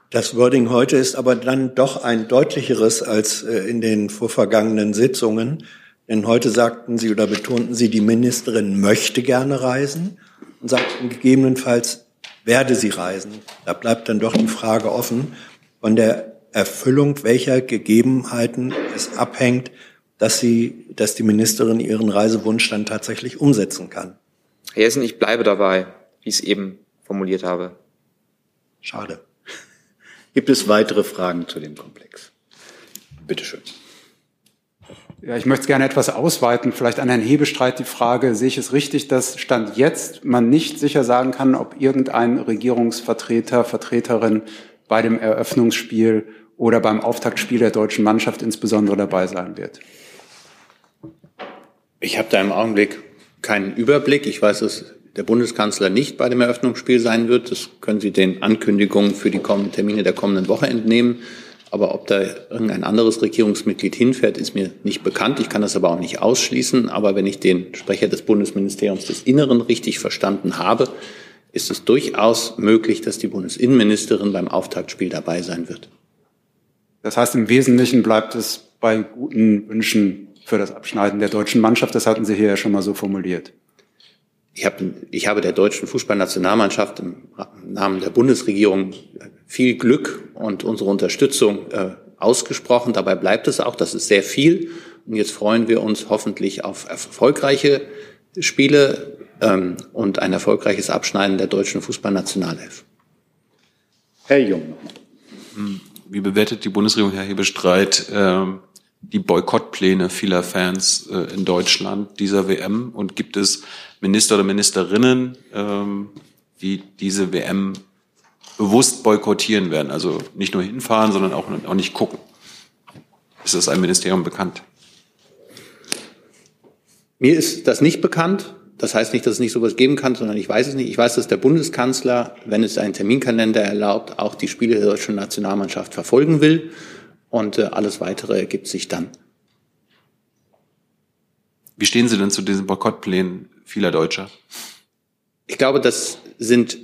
Das Wording heute ist aber dann doch ein deutlicheres als äh, in den vorvergangenen Sitzungen. Denn heute sagten Sie oder betonten Sie, die Ministerin möchte gerne reisen und sagten gegebenenfalls werde sie reisen. Da bleibt dann doch die Frage offen von der Erfüllung welcher Gegebenheiten es abhängt, dass sie, dass die Ministerin ihren Reisewunsch dann tatsächlich umsetzen kann. Herr Jessen, ich bleibe dabei, wie ich es eben formuliert habe. Schade. Gibt es weitere Fragen zu dem Komplex? Bitte schön. Ja, ich möchte es gerne etwas ausweiten. Vielleicht an Herrn Hebestreit die Frage, sehe ich es richtig, dass Stand jetzt man nicht sicher sagen kann, ob irgendein Regierungsvertreter, Vertreterin bei dem Eröffnungsspiel oder beim Auftaktspiel der deutschen Mannschaft insbesondere dabei sein wird? Ich habe da im Augenblick keinen Überblick. Ich weiß, dass der Bundeskanzler nicht bei dem Eröffnungsspiel sein wird. Das können Sie den Ankündigungen für die kommenden Termine der kommenden Woche entnehmen. Aber ob da irgendein anderes Regierungsmitglied hinfährt, ist mir nicht bekannt. Ich kann das aber auch nicht ausschließen. Aber wenn ich den Sprecher des Bundesministeriums des Inneren richtig verstanden habe, ist es durchaus möglich, dass die Bundesinnenministerin beim Auftaktspiel dabei sein wird. Das heißt, im Wesentlichen bleibt es bei guten Wünschen für das Abschneiden der deutschen Mannschaft. Das hatten Sie hier ja schon mal so formuliert. Ich habe, ich habe der deutschen Fußballnationalmannschaft im Namen der Bundesregierung viel Glück und unsere Unterstützung äh, ausgesprochen. Dabei bleibt es auch. Das ist sehr viel. Und jetzt freuen wir uns hoffentlich auf erfolgreiche Spiele ähm, und ein erfolgreiches Abschneiden der deutschen Fußballnationalelf. Herr Jung. Wie bewertet die Bundesregierung, Herr Hebestreit, äh, die Boykottpläne vieler Fans äh, in Deutschland dieser WM? Und gibt es Minister oder Ministerinnen, ähm, die diese WM bewusst boykottieren werden? Also nicht nur hinfahren, sondern auch, auch nicht gucken. Ist das ein Ministerium bekannt? Mir ist das nicht bekannt. Das heißt nicht, dass es nicht sowas geben kann, sondern ich weiß es nicht. Ich weiß, dass der Bundeskanzler, wenn es einen Terminkalender erlaubt, auch die Spiele der deutschen Nationalmannschaft verfolgen will. Und äh, alles weitere ergibt sich dann. Wie stehen Sie denn zu diesen Boykottplänen vieler Deutscher? Ich glaube, das sind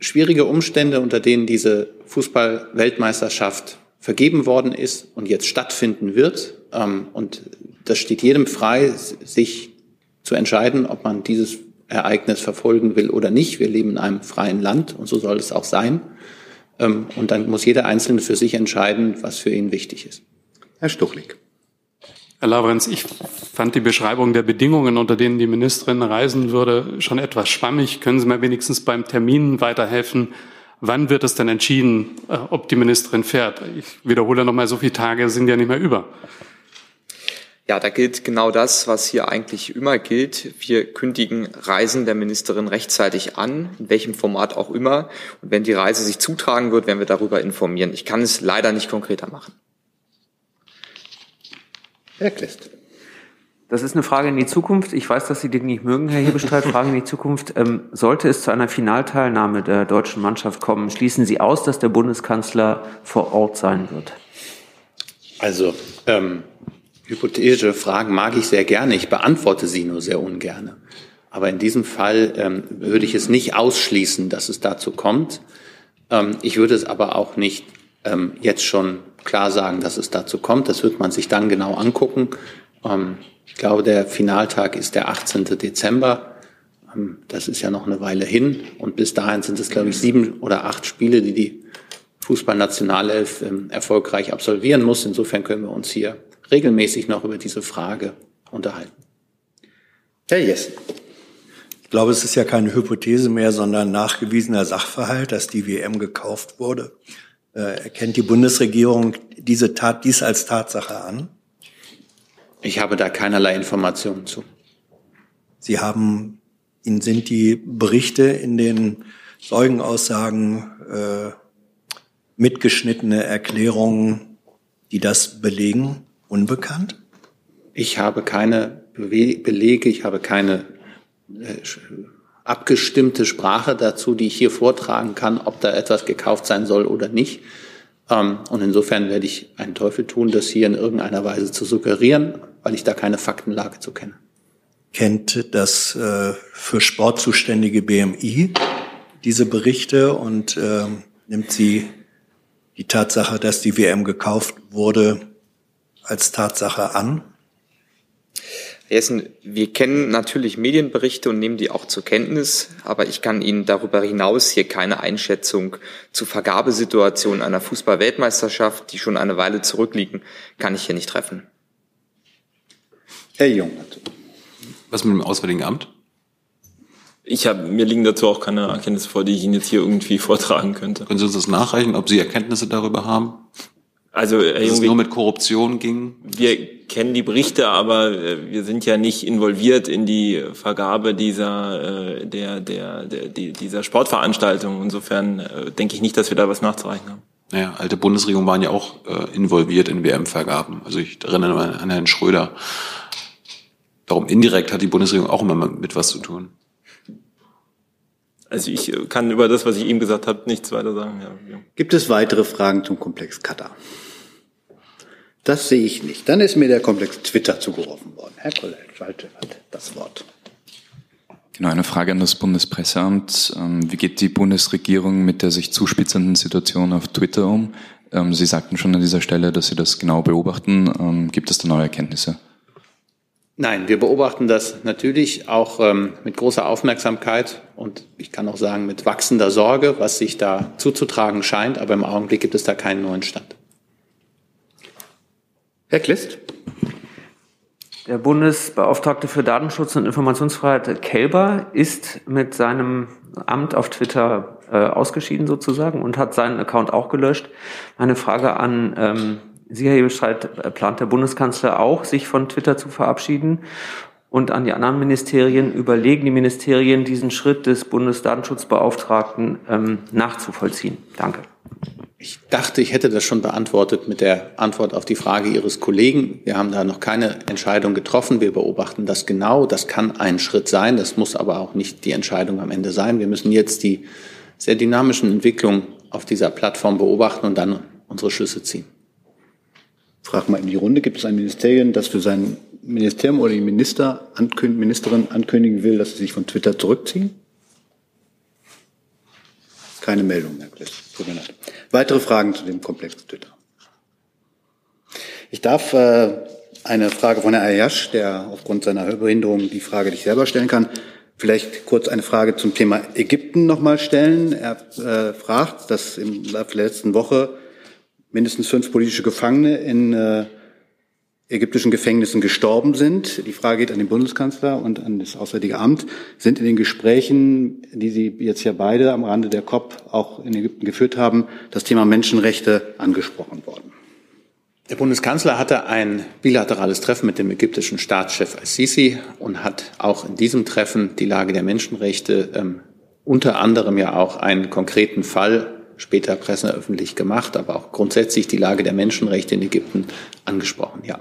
schwierige Umstände, unter denen diese Fußball-Weltmeisterschaft vergeben worden ist und jetzt stattfinden wird. Ähm, und das steht jedem frei, sich zu entscheiden, ob man dieses Ereignis verfolgen will oder nicht. Wir leben in einem freien Land und so soll es auch sein. Ähm, und dann muss jeder Einzelne für sich entscheiden, was für ihn wichtig ist. Herr Stuchlik. Herr Lavrenz, ich fand die Beschreibung der Bedingungen, unter denen die Ministerin reisen würde, schon etwas schwammig. Können Sie mir wenigstens beim Termin weiterhelfen? Wann wird es denn entschieden, äh, ob die Ministerin fährt? Ich wiederhole nochmal, so viele Tage sind ja nicht mehr über. Ja, da gilt genau das, was hier eigentlich immer gilt. Wir kündigen Reisen der Ministerin rechtzeitig an, in welchem Format auch immer. Und wenn die Reise sich zutragen wird, werden wir darüber informieren. Ich kann es leider nicht konkreter machen. Herr Klist. Das ist eine Frage in die Zukunft. Ich weiß, dass Sie den nicht mögen, Herr Hebestreit. Fragen in die Zukunft. Ähm, sollte es zu einer Finalteilnahme der deutschen Mannschaft kommen, schließen Sie aus, dass der Bundeskanzler vor Ort sein wird? Also, ähm, hypothetische Fragen mag ich sehr gerne. Ich beantworte sie nur sehr ungerne. Aber in diesem Fall ähm, würde ich es nicht ausschließen, dass es dazu kommt. Ähm, ich würde es aber auch nicht ähm, jetzt schon klar sagen, dass es dazu kommt. Das wird man sich dann genau angucken. Ähm, ich glaube, der Finaltag ist der 18. Dezember. Ähm, das ist ja noch eine Weile hin. Und bis dahin sind es, glaube ich, sieben oder acht Spiele, die die Fußballnationalelf ähm, erfolgreich absolvieren muss. Insofern können wir uns hier regelmäßig noch über diese Frage unterhalten. Herr Jessen. Ich glaube, es ist ja keine Hypothese mehr, sondern nachgewiesener Sachverhalt, dass die WM gekauft wurde. Äh, erkennt die Bundesregierung diese Tat, dies als Tatsache an? Ich habe da keinerlei Informationen zu. Sie haben, Ihnen sind die Berichte in den Zeugenaussagen äh, mitgeschnittene Erklärungen, die das belegen, unbekannt? Ich habe keine Belege, ich habe keine äh, abgestimmte Sprache dazu, die ich hier vortragen kann, ob da etwas gekauft sein soll oder nicht. Ähm, und insofern werde ich einen Teufel tun, das hier in irgendeiner Weise zu suggerieren, weil ich da keine Faktenlage zu kenne. Kennt das äh, für Sport zuständige BMI diese Berichte und äh, nimmt sie die Tatsache, dass die WM gekauft wurde, als Tatsache an? Herr Jessen, wir kennen natürlich Medienberichte und nehmen die auch zur Kenntnis, aber ich kann Ihnen darüber hinaus hier keine Einschätzung zu Vergabesituationen einer Fußball-Weltmeisterschaft, die schon eine Weile zurückliegen, kann ich hier nicht treffen. Herr Jung. Was mit dem Auswärtigen Amt? Ich habe mir liegen dazu auch keine Erkenntnisse vor, die ich Ihnen jetzt hier irgendwie vortragen könnte. Können Sie uns das nachreichen, ob Sie Erkenntnisse darüber haben? Also, Dass es nur mit Korruption ging? Wir kennen die Berichte, aber äh, wir sind ja nicht involviert in die Vergabe dieser, äh, der, der, der, dieser Sportveranstaltung. Insofern äh, denke ich nicht, dass wir da was nachzureichen haben. Naja, alte Bundesregierungen waren ja auch involviert in WM-Vergaben. Also ich erinnere an Herrn Schröder. Darum indirekt hat die Bundesregierung auch immer mit was zu tun. Also ich kann über das, was ich eben gesagt habe, nichts weiter sagen. Ja, ja. Gibt es weitere Fragen zum Komplex Katar? Das sehe ich nicht. Dann ist mir der Komplex Twitter zugeworfen worden. Herr Kollege Schalte hat das Wort. Genau, eine Frage an das Bundespresseamt. Ähm, wie geht die Bundesregierung mit der sich zuspitzenden Situation auf Twitter um? Ähm, Sie sagten schon an dieser Stelle, dass Sie das genau beobachten. Ähm, gibt es da neue Erkenntnisse? Nein, wir beobachten das natürlich auch mit großer Aufmerksamkeit und ich kann auch sagen mit wachsender Sorge, was sich da zuzutragen scheint. Aber im Augenblick gibt es da keinen neuen Stand. Herr Klist. Der Bundesbeauftragte für Datenschutz und Informationsfreiheit Kelber ist mit seinem Amt auf Twitter äh, ausgeschieden sozusagen und hat seinen Account auch gelöscht. Meine Frage an ähm, Sie, Herr Hebestreit, plant der Bundeskanzler auch, sich von Twitter zu verabschieden? Und an die anderen Ministerien, überlegen die Ministerien, diesen Schritt des Bundesdatenschutzbeauftragten ähm, nachzuvollziehen? Danke. Ich dachte, ich hätte das schon beantwortet mit der Antwort auf die Frage Ihres Kollegen. Wir haben da noch keine Entscheidung getroffen. Wir beobachten das genau. Das kann ein Schritt sein. Das muss aber auch nicht die Entscheidung am Ende sein. Wir müssen jetzt die sehr dynamischen Entwicklungen auf dieser Plattform beobachten und dann unsere Schlüsse ziehen. Frag mal in die Runde. Gibt es ein Ministerium, das für sein Ministerium oder die Minister, Ministerin ankündigen will, dass sie sich von Twitter zurückziehen? Keine Meldung, Herr Kless. Weitere Fragen zu dem Komplex Twitter? Ich darf äh, eine Frage von Herrn Ayash, der aufgrund seiner Hörbehinderung die Frage nicht selber stellen kann, vielleicht kurz eine Frage zum Thema Ägypten nochmal stellen. Er äh, fragt, dass im Laufe der letzten Woche mindestens fünf politische Gefangene in äh, ägyptischen Gefängnissen gestorben sind. Die Frage geht an den Bundeskanzler und an das Auswärtige Amt. Sind in den Gesprächen, die Sie jetzt ja beide am Rande der COP auch in Ägypten geführt haben, das Thema Menschenrechte angesprochen worden? Der Bundeskanzler hatte ein bilaterales Treffen mit dem ägyptischen Staatschef al-Sisi und hat auch in diesem Treffen die Lage der Menschenrechte ähm, unter anderem ja auch einen konkreten Fall später presseöffentlich gemacht, aber auch grundsätzlich die Lage der Menschenrechte in Ägypten angesprochen, ja.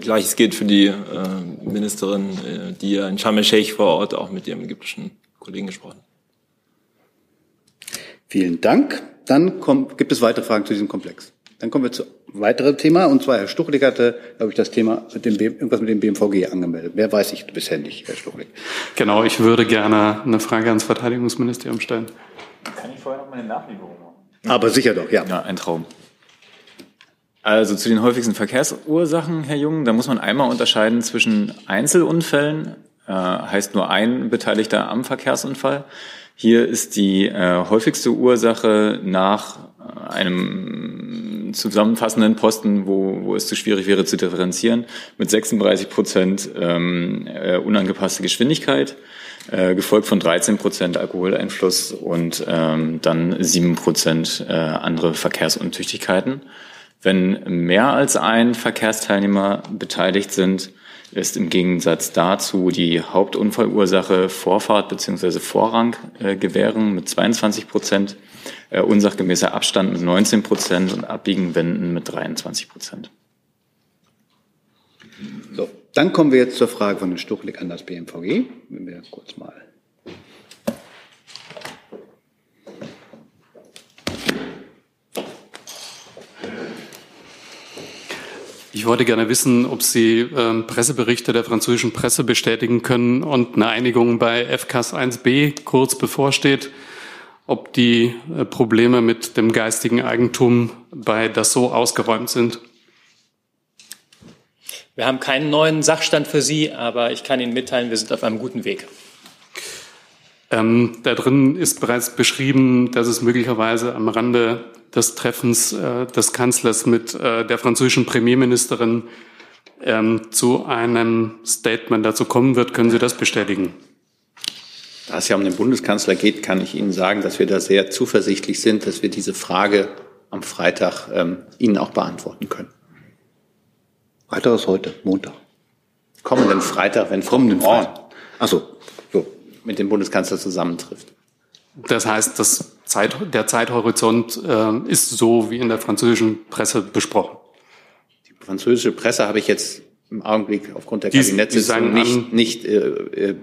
Gleiches gilt für die äh, Ministerin, äh, die ja in Sharm el-Sheikh vor Ort auch mit ihrem ägyptischen Kollegen gesprochen hat. Vielen Dank. Dann kommt, gibt es weitere Fragen zu diesem Komplex. Dann kommen wir zu weiteren Thema. Und zwar Herr Stuchlik hatte, glaube ich, das Thema mit dem, irgendwas mit dem BMVG angemeldet. Mehr weiß ich bisher nicht, Herr Stuchlik. Genau, ich würde gerne eine Frage ans Verteidigungsministerium stellen. Kann ich vorher noch meine Nachlieferung machen? Aber sicher doch, ja. Ja, ein Traum. Also zu den häufigsten Verkehrsursachen, Herr Jung, da muss man einmal unterscheiden zwischen Einzelunfällen, äh, heißt nur ein Beteiligter am Verkehrsunfall. Hier ist die äh, häufigste Ursache nach äh, einem zusammenfassenden Posten, wo, wo es zu schwierig wäre zu differenzieren, mit 36 Prozent ähm, äh, unangepasste Geschwindigkeit, äh, gefolgt von 13 Prozent Alkoholeinfluss und ähm, dann 7 Prozent äh, andere Verkehrsuntüchtigkeiten. Wenn mehr als ein Verkehrsteilnehmer beteiligt sind, ist im Gegensatz dazu die Hauptunfallursache Vorfahrt bzw. Vorrang äh, gewähren mit 22 Prozent, äh, unsachgemäßer Abstand mit 19 Prozent und Abbiegenwenden mit 23 Prozent. So, dann kommen wir jetzt zur Frage von den Stuchlik an das BMVG. Wenn wir kurz mal Ich wollte gerne wissen, ob Sie ähm, Presseberichte der französischen Presse bestätigen können und eine Einigung bei FCAS 1b kurz bevorsteht, ob die äh, Probleme mit dem geistigen Eigentum bei Dassault ausgeräumt sind. Wir haben keinen neuen Sachstand für Sie, aber ich kann Ihnen mitteilen, wir sind auf einem guten Weg. Ähm, da drin ist bereits beschrieben, dass es möglicherweise am Rande des Treffens äh, des Kanzlers mit äh, der französischen Premierministerin ähm, zu einem Statement dazu kommen wird. Können Sie das bestätigen? Da es ja um den Bundeskanzler geht, kann ich Ihnen sagen, dass wir da sehr zuversichtlich sind, dass wir diese Frage am Freitag ähm, Ihnen auch beantworten können. Freitag ist heute, Montag. Kommenden Freitag, wenn kommenden Freitag. Achso, so, mit dem Bundeskanzler zusammentrifft. Das heißt, das Zeit, der Zeithorizont äh, ist so wie in der französischen Presse besprochen. Die französische Presse habe ich jetzt im Augenblick aufgrund der Kabinettssitzung nicht, nicht äh, äh,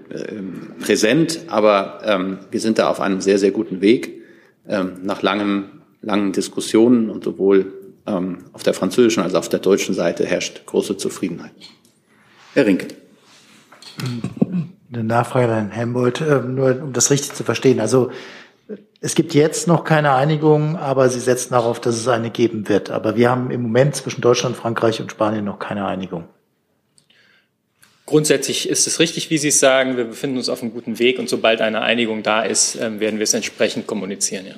präsent, aber ähm, wir sind da auf einem sehr, sehr guten Weg. Ähm, nach langem, langen Diskussionen und sowohl ähm, auf der französischen als auf der deutschen Seite herrscht große Zufriedenheit. Herr Rinke. Eine Nachfrage an Herrn Helmut, äh, nur um das richtig zu verstehen. Also es gibt jetzt noch keine Einigung, aber Sie setzen darauf, dass es eine geben wird. Aber wir haben im Moment zwischen Deutschland, Frankreich und Spanien noch keine Einigung. Grundsätzlich ist es richtig, wie Sie es sagen. Wir befinden uns auf einem guten Weg und sobald eine Einigung da ist, ähm, werden wir es entsprechend kommunizieren. Ja.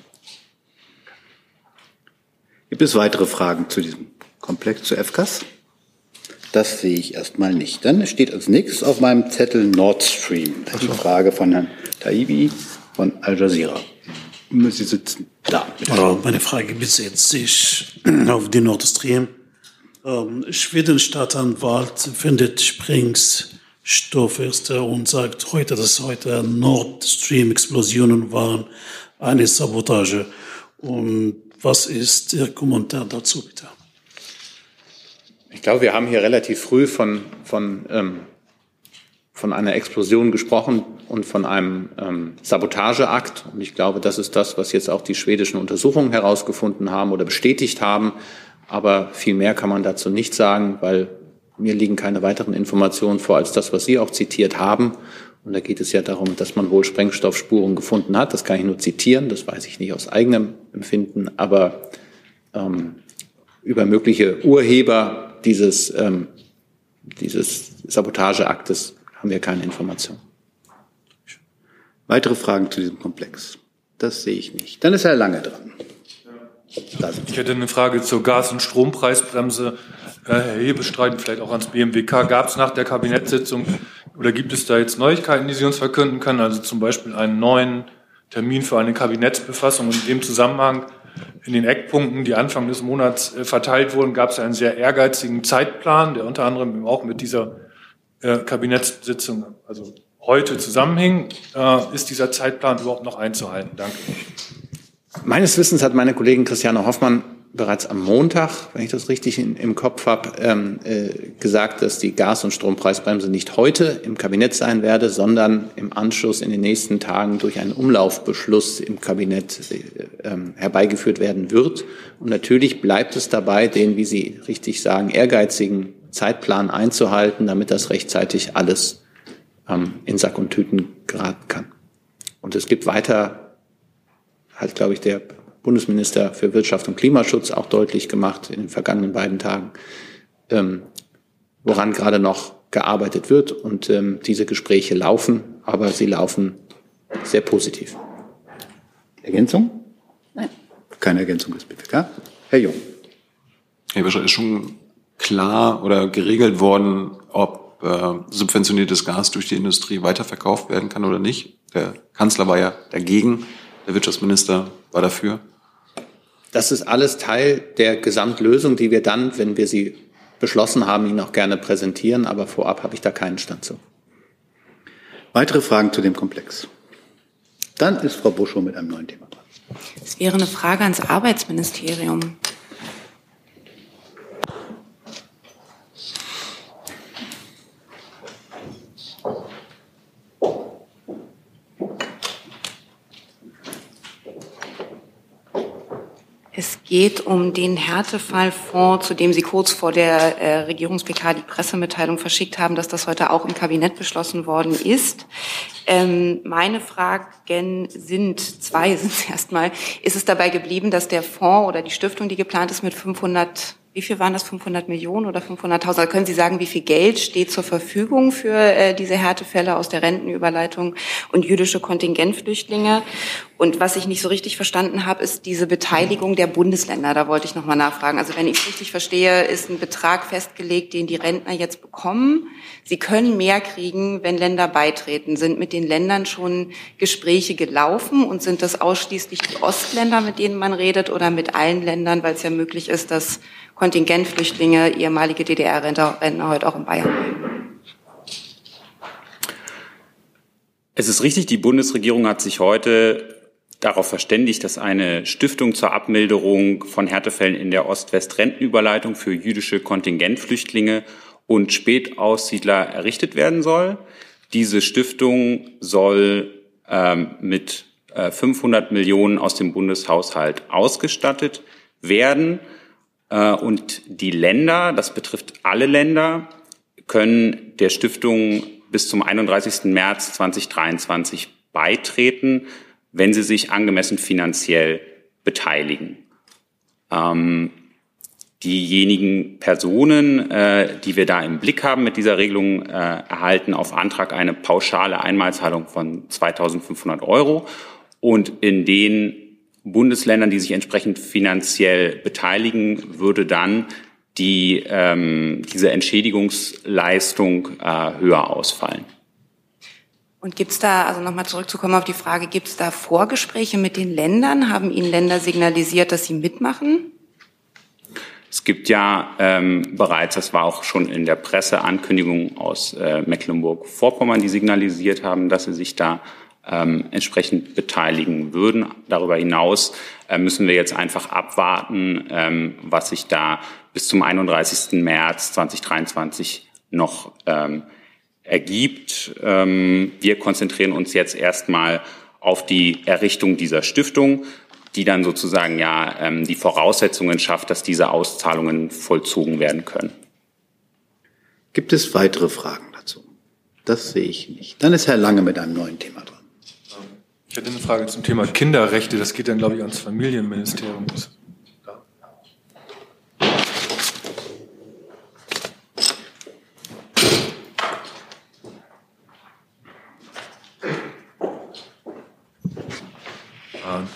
Gibt es weitere Fragen zu diesem Komplex zu FCAS? Das sehe ich erstmal nicht. Dann steht als nächstes auf meinem Zettel Nord Stream. Die Frage von Herrn Taibi von Al Jazeera. Sie sitzen da. Oh, meine Frage bezieht sich auf die Nord Stream. Ähm, Schweden Stadtanwalt findet Springs Stoffester und sagt heute, dass heute Nord Stream Explosionen waren, eine Sabotage. Und was ist Ihr Kommentar dazu, bitte? Ich glaube, wir haben hier relativ früh von, von ähm, von einer Explosion gesprochen und von einem ähm, Sabotageakt. Und ich glaube, das ist das, was jetzt auch die schwedischen Untersuchungen herausgefunden haben oder bestätigt haben. Aber viel mehr kann man dazu nicht sagen, weil mir liegen keine weiteren Informationen vor als das, was Sie auch zitiert haben. Und da geht es ja darum, dass man wohl Sprengstoffspuren gefunden hat. Das kann ich nur zitieren, das weiß ich nicht aus eigenem Empfinden. Aber ähm, über mögliche Urheber dieses, ähm, dieses Sabotageaktes haben wir keine Informationen. Weitere Fragen zu diesem Komplex? Das sehe ich nicht. Dann ist Herr Lange dran. Ich hätte eine Frage zur Gas- und Strompreisbremse. Herr Hebestreiten, vielleicht auch ans BMWK. Gab es nach der Kabinettssitzung oder gibt es da jetzt Neuigkeiten, die Sie uns verkünden können? Also zum Beispiel einen neuen Termin für eine Kabinettsbefassung. Und in dem Zusammenhang in den Eckpunkten, die Anfang des Monats äh, verteilt wurden, gab es einen sehr ehrgeizigen Zeitplan, der unter anderem auch mit dieser äh, Kabinettssitzung, also heute zusammenhängen. Äh, ist dieser Zeitplan überhaupt noch einzuhalten? Danke. Meines Wissens hat meine Kollegin Christiane Hoffmann bereits am Montag, wenn ich das richtig in, im Kopf habe, ähm, äh, gesagt, dass die Gas- und Strompreisbremse nicht heute im Kabinett sein werde, sondern im Anschluss in den nächsten Tagen durch einen Umlaufbeschluss im Kabinett äh, äh, herbeigeführt werden wird. Und natürlich bleibt es dabei, den, wie Sie richtig sagen, ehrgeizigen Zeitplan einzuhalten, damit das rechtzeitig alles ähm, in Sack und Tüten geraten kann. Und es gibt weiter, hat, glaube ich, der Bundesminister für Wirtschaft und Klimaschutz auch deutlich gemacht in den vergangenen beiden Tagen, ähm, woran gerade noch gearbeitet wird. Und ähm, diese Gespräche laufen, aber sie laufen sehr positiv. Ergänzung? Nein. Keine Ergänzung ist bitte, Herr Jung. Herr Wischer, ist schon klar oder geregelt worden, ob äh, subventioniertes Gas durch die Industrie weiterverkauft werden kann oder nicht. Der Kanzler war ja dagegen, der Wirtschaftsminister war dafür. Das ist alles Teil der Gesamtlösung, die wir dann, wenn wir sie beschlossen haben, Ihnen auch gerne präsentieren. Aber vorab habe ich da keinen Stand zu. Weitere Fragen zu dem Komplex? Dann ist Frau Buschow mit einem neuen Thema dran. Es wäre eine Frage ans Arbeitsministerium. Es geht um den Härtefallfonds, zu dem Sie kurz vor der äh, Regierungs-PK die Pressemitteilung verschickt haben, dass das heute auch im Kabinett beschlossen worden ist. Ähm, meine Fragen sind, zwei sind es erstmal, ist es dabei geblieben, dass der Fonds oder die Stiftung, die geplant ist, mit 500 wie viel waren das, 500 Millionen oder 500.000? Also können Sie sagen, wie viel Geld steht zur Verfügung für äh, diese Härtefälle aus der Rentenüberleitung und jüdische Kontingentflüchtlinge? Und was ich nicht so richtig verstanden habe, ist diese Beteiligung der Bundesländer. Da wollte ich noch mal nachfragen. Also wenn ich es richtig verstehe, ist ein Betrag festgelegt, den die Rentner jetzt bekommen. Sie können mehr kriegen, wenn Länder beitreten. Sind mit den Ländern schon Gespräche gelaufen und sind das ausschließlich die Ostländer, mit denen man redet oder mit allen Ländern, weil es ja möglich ist, dass Kontingentflüchtlinge, ehemalige DDR-Rentner heute auch in Bayern. Es ist richtig, die Bundesregierung hat sich heute darauf verständigt, dass eine Stiftung zur Abmilderung von Härtefällen in der Ost-West-Rentenüberleitung für jüdische Kontingentflüchtlinge und Spätaussiedler errichtet werden soll. Diese Stiftung soll ähm, mit äh, 500 Millionen aus dem Bundeshaushalt ausgestattet werden. Äh, und die Länder, das betrifft alle Länder, können der Stiftung bis zum 31. März 2023 beitreten, wenn sie sich angemessen finanziell beteiligen. Ähm, diejenigen Personen, äh, die wir da im Blick haben mit dieser Regelung, äh, erhalten auf Antrag eine pauschale Einmalzahlung von 2.500 Euro. Und in den Bundesländern, die sich entsprechend finanziell beteiligen, würde dann die, ähm, diese Entschädigungsleistung äh, höher ausfallen. Und gibt es da, also nochmal zurückzukommen auf die Frage, gibt es da Vorgespräche mit den Ländern? Haben Ihnen Länder signalisiert, dass sie mitmachen? Es gibt ja ähm, bereits, das war auch schon in der Presseankündigung aus äh, Mecklenburg-Vorpommern, die signalisiert haben, dass sie sich da ähm, entsprechend beteiligen würden. Darüber hinaus äh, müssen wir jetzt einfach abwarten, ähm, was sich da bis zum 31. März 2023 noch ähm, ergibt. Ähm, wir konzentrieren uns jetzt erstmal auf die Errichtung dieser Stiftung die dann sozusagen ja ähm, die Voraussetzungen schafft, dass diese Auszahlungen vollzogen werden können. Gibt es weitere Fragen dazu? Das sehe ich nicht. Dann ist Herr Lange mit einem neuen Thema. Ich hätte eine Frage zum Thema Kinderrechte. Das geht dann, glaube ich, ans Familienministerium.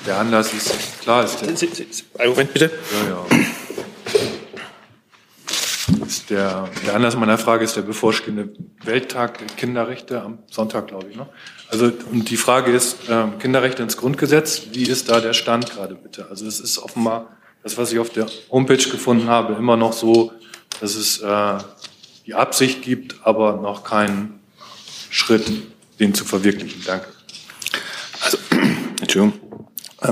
der Anlass ist klar. Ist der, Einen Moment bitte. Ja, ja. Der, der Anlass meiner Frage ist der bevorstehende Welttag der Kinderrechte am Sonntag, glaube ich. Ne? Also und die Frage ist äh, Kinderrechte ins Grundgesetz. Wie ist da der Stand gerade bitte? Also es ist offenbar das, was ich auf der Homepage gefunden habe, immer noch so, dass es äh, die Absicht gibt, aber noch keinen Schritt, den zu verwirklichen. Danke. Also, Entschuldigung.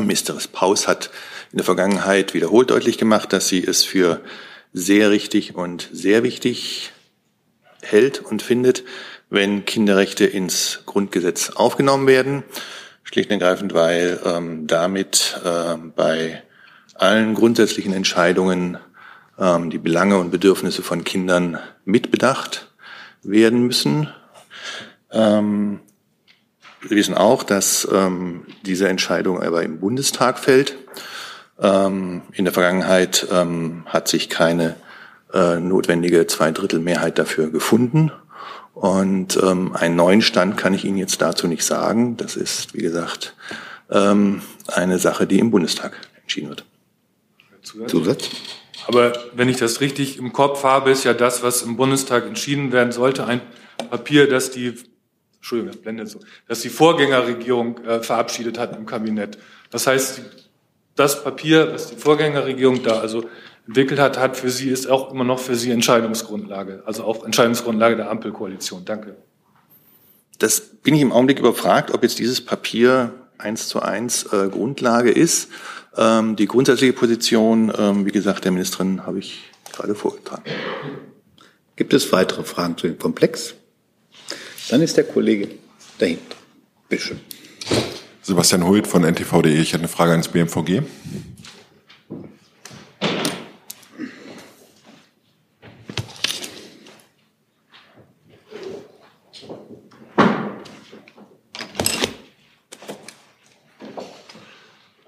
Ministeris Paus hat in der Vergangenheit wiederholt deutlich gemacht, dass sie es für sehr richtig und sehr wichtig hält und findet, wenn Kinderrechte ins Grundgesetz aufgenommen werden. Schlicht und ergreifend, weil ähm, damit ähm, bei allen grundsätzlichen Entscheidungen ähm, die Belange und Bedürfnisse von Kindern mitbedacht werden müssen. Ähm, wir wissen auch, dass ähm, diese Entscheidung aber im Bundestag fällt. Ähm, in der Vergangenheit ähm, hat sich keine äh, notwendige Zweidrittelmehrheit dafür gefunden. Und ähm, einen neuen Stand kann ich Ihnen jetzt dazu nicht sagen. Das ist, wie gesagt, ähm, eine Sache, die im Bundestag entschieden wird. Zusatz? Aber wenn ich das richtig im Kopf habe, ist ja das, was im Bundestag entschieden werden sollte, ein Papier, das die Entschuldigung, das blendet so, dass die Vorgängerregierung äh, verabschiedet hat im Kabinett. Das heißt, das Papier, das die Vorgängerregierung da also entwickelt hat, hat für Sie, ist auch immer noch für Sie Entscheidungsgrundlage, also auch Entscheidungsgrundlage der Ampelkoalition. Danke. Das bin ich im Augenblick überfragt, ob jetzt dieses Papier eins zu eins äh, Grundlage ist. Ähm, die grundsätzliche Position, ähm, wie gesagt, der Ministerin habe ich gerade vorgetragen. Gibt es weitere Fragen zu dem Komplex? Dann ist der Kollege dahinter. Bitte schön. Sebastian Hult von ntv.de. Ich hätte eine Frage ans BMVG.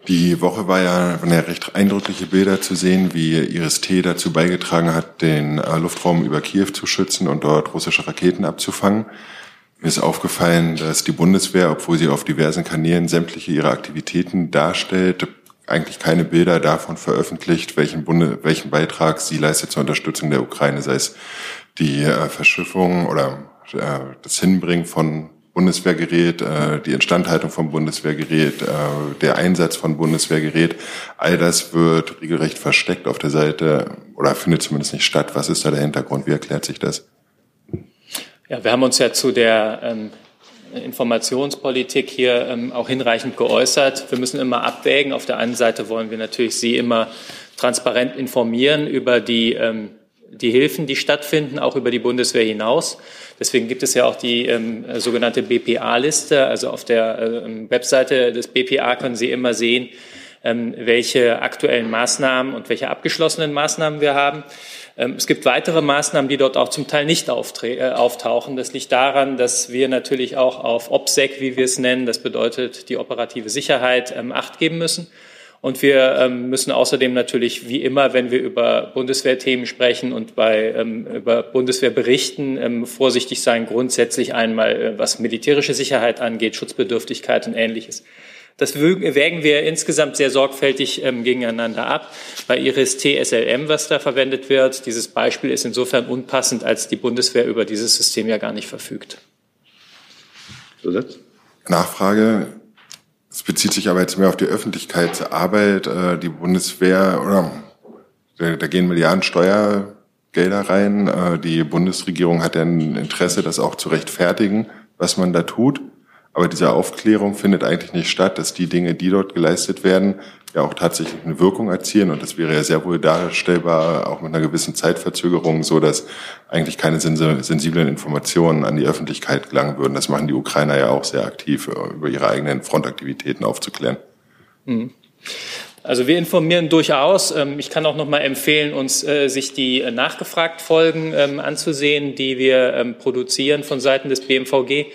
Die Woche war ja, waren ja recht eindrückliche Bilder zu sehen, wie Iris T. dazu beigetragen hat, den äh, Luftraum über Kiew zu schützen und dort russische Raketen abzufangen. Mir ist aufgefallen, dass die Bundeswehr, obwohl sie auf diversen Kanälen sämtliche ihre Aktivitäten darstellt, eigentlich keine Bilder davon veröffentlicht, welchen, Bunde, welchen Beitrag sie leistet zur Unterstützung der Ukraine, sei es die äh, Verschiffung oder äh, das Hinbringen von Bundeswehrgerät, äh, die Instandhaltung von Bundeswehrgerät, äh, der Einsatz von Bundeswehrgerät, all das wird regelrecht versteckt auf der Seite oder findet zumindest nicht statt. Was ist da der Hintergrund? Wie erklärt sich das? Ja, wir haben uns ja zu der ähm, Informationspolitik hier ähm, auch hinreichend geäußert. Wir müssen immer abwägen. Auf der einen Seite wollen wir natürlich Sie immer transparent informieren über die ähm, die Hilfen, die stattfinden, auch über die Bundeswehr hinaus. Deswegen gibt es ja auch die ähm, sogenannte BPA-Liste. Also auf der äh, Webseite des BPA können Sie immer sehen, ähm, welche aktuellen Maßnahmen und welche abgeschlossenen Maßnahmen wir haben. Ähm, es gibt weitere Maßnahmen, die dort auch zum Teil nicht äh, auftauchen. Das liegt daran, dass wir natürlich auch auf OPSEC, wie wir es nennen, das bedeutet die operative Sicherheit, ähm, Acht geben müssen. Und wir ähm, müssen außerdem natürlich, wie immer, wenn wir über Bundeswehrthemen sprechen und bei, über Bundeswehr berichten, vorsichtig sein, grundsätzlich einmal, äh, was militärische Sicherheit angeht, Schutzbedürftigkeit und Ähnliches. Das wägen wir insgesamt sehr sorgfältig ähm, gegeneinander ab. Bei Iris TSLM, was da verwendet wird, dieses Beispiel ist insofern unpassend, als die Bundeswehr über dieses System ja gar nicht verfügt. Zusatz? Nachfrage. Es bezieht sich aber jetzt mehr auf die Öffentlichkeitsarbeit. Äh, die Bundeswehr, oder da gehen Milliarden Steuergelder rein. Äh, die Bundesregierung hat ja ein Interesse, das auch zu rechtfertigen, was man da tut. Aber diese Aufklärung findet eigentlich nicht statt, dass die Dinge, die dort geleistet werden, ja auch tatsächlich eine Wirkung erzielen. Und das wäre ja sehr wohl darstellbar, auch mit einer gewissen Zeitverzögerung, so dass eigentlich keine sensiblen Informationen an die Öffentlichkeit gelangen würden. Das machen die Ukrainer ja auch sehr aktiv, äh, über ihre eigenen Frontaktivitäten aufzuklären. Mhm. Also wir informieren durchaus. Ähm, ich kann auch noch mal empfehlen, uns äh, sich die nachgefragt Folgen ähm, anzusehen, die wir ähm, produzieren von Seiten des BMVG.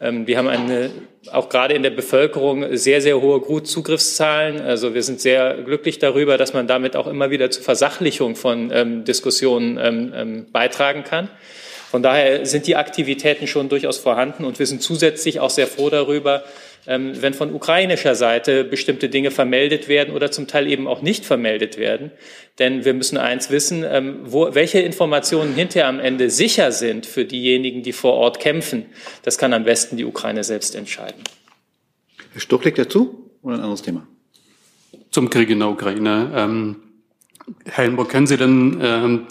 Ähm, wir haben eine, auch gerade in der Bevölkerung sehr, sehr hohe Grutzugriffszahlen. Also wir sind sehr glücklich darüber, dass man damit auch immer wieder zur Versachlichung von ähm, Diskussionen ähm, ähm, beitragen kann. Von daher sind die Aktivitäten schon durchaus vorhanden und wir sind zusätzlich auch sehr froh darüber, wenn von ukrainischer Seite bestimmte Dinge vermeldet werden oder zum Teil eben auch nicht vermeldet werden. Denn wir müssen eins wissen, ähm, wo, welche Informationen hinterher am Ende sicher sind für diejenigen, die vor Ort kämpfen. Das kann am besten die Ukraine selbst entscheiden. Herr Stuck legt dazu oder ein anderes Thema? Zum Krieg in der Ukraine. Ähm Herr Helmburg, können Sie denn ähm,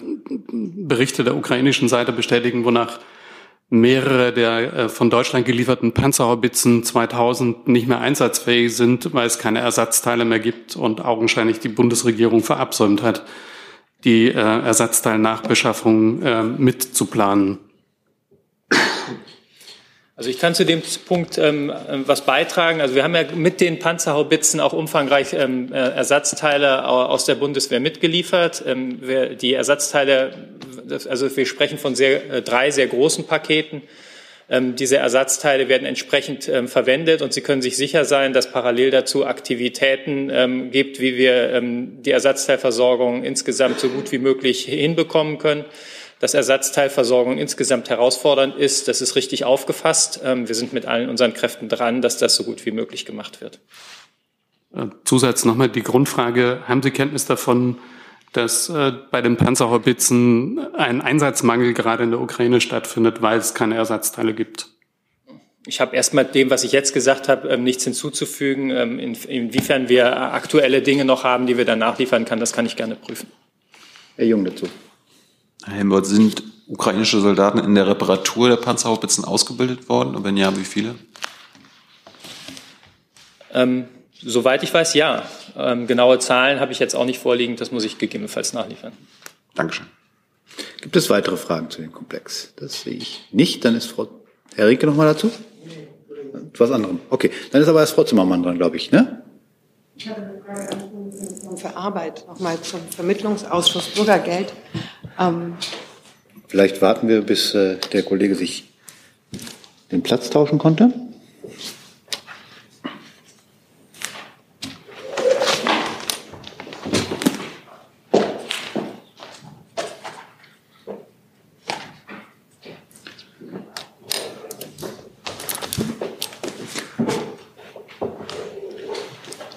Berichte der ukrainischen Seite bestätigen, wonach mehrere der äh, von Deutschland gelieferten Panzerhaubitzen 2000 nicht mehr einsatzfähig sind, weil es keine Ersatzteile mehr gibt und augenscheinlich die Bundesregierung verabsäumt hat, die äh, Ersatzteilnachbeschaffung äh, mitzuplanen. Also ich kann zu dem Punkt ähm, was beitragen. Also wir haben ja mit den Panzerhaubitzen auch umfangreich ähm, äh, Ersatzteile aus der Bundeswehr mitgeliefert. Ähm, wir, die Ersatzteile, also wir sprechen von sehr, äh, drei sehr großen Paketen. Ähm, diese Ersatzteile werden entsprechend ähm, verwendet und Sie können sich sicher sein, dass parallel dazu Aktivitäten ähm, gibt, wie wir ähm, die Ersatzteilversorgung insgesamt so gut wie möglich hinbekommen können dass Ersatzteilversorgung insgesamt herausfordernd ist. Das ist richtig aufgefasst. Ähm, wir sind mit allen unseren Kräften dran, dass das so gut wie möglich gemacht wird. Äh, Zusatz nochmal die Grundfrage. Haben Sie Kenntnis davon, dass äh, bei den Panzerhaubitzen ein Einsatzmangel gerade in der Ukraine stattfindet, weil es keine Ersatzteile gibt? Ich habe erstmal dem, was ich jetzt gesagt habe, ähm, nichts hinzuzufügen. Ähm, inwiefern wir aktuelle Dinge noch haben, die wir dann nachliefern können, das kann ich gerne prüfen. Herr Jung dazu. Herr Helmut, sind ukrainische Soldaten in der Reparatur der Panzerhaubitzen ausgebildet worden? Und wenn ja, wie viele? Ähm, soweit ich weiß, ja. Ähm, genaue Zahlen habe ich jetzt auch nicht vorliegen. Das muss ich gegebenenfalls nachliefern. Dankeschön. Gibt es weitere Fragen zu dem Komplex? Das sehe ich nicht. Dann ist Frau Herrike noch mal dazu. Was anderem. Okay, dann ist aber erst Frau Zimmermann dran, glaube ich, ne? Ich habe eine Frage für Arbeit nochmal zum Vermittlungsausschuss Bürgergeld. Ähm Vielleicht warten wir, bis äh, der Kollege sich den Platz tauschen konnte.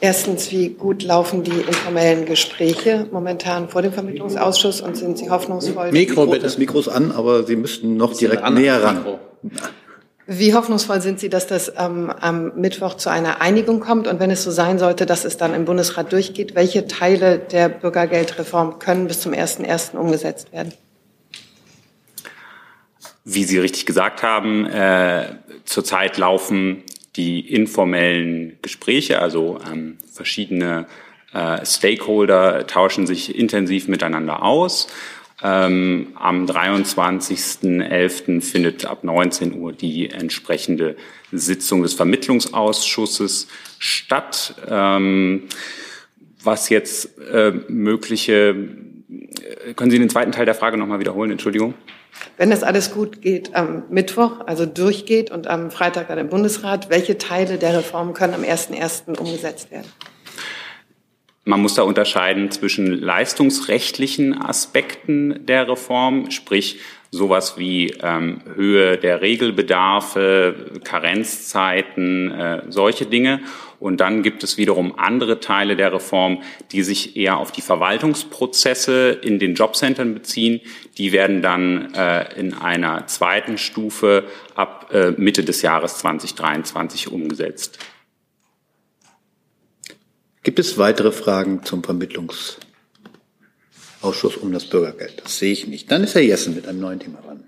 Erstens, wie gut laufen die informellen Gespräche momentan vor dem Vermittlungsausschuss und sind Sie hoffnungsvoll? Mikro, bitte. Das Mikro ist an, aber Sie müssten noch direkt näher ran. Wie hoffnungsvoll sind Sie, dass das ähm, am Mittwoch zu einer Einigung kommt? Und wenn es so sein sollte, dass es dann im Bundesrat durchgeht, welche Teile der Bürgergeldreform können bis zum 1.1. umgesetzt werden? Wie Sie richtig gesagt haben, äh, zurzeit laufen die informellen Gespräche, also ähm, verschiedene äh, Stakeholder tauschen sich intensiv miteinander aus. Ähm, am 23.11. findet ab 19 Uhr die entsprechende Sitzung des Vermittlungsausschusses statt. Ähm, was jetzt äh, mögliche, äh, können Sie den zweiten Teil der Frage nochmal wiederholen? Entschuldigung. Wenn das alles gut geht am Mittwoch, also durchgeht und am Freitag dann im Bundesrat, welche Teile der Reform können am 1.1. umgesetzt werden? Man muss da unterscheiden zwischen leistungsrechtlichen Aspekten der Reform, sprich sowas wie ähm, Höhe der Regelbedarfe, Karenzzeiten, äh, solche Dinge. Und dann gibt es wiederum andere Teile der Reform, die sich eher auf die Verwaltungsprozesse in den Jobcentern beziehen. Die werden dann äh, in einer zweiten Stufe ab äh, Mitte des Jahres 2023 umgesetzt. Gibt es weitere Fragen zum Vermittlungsausschuss um das Bürgergeld? Das sehe ich nicht. Dann ist Herr Jessen mit einem neuen Thema dran.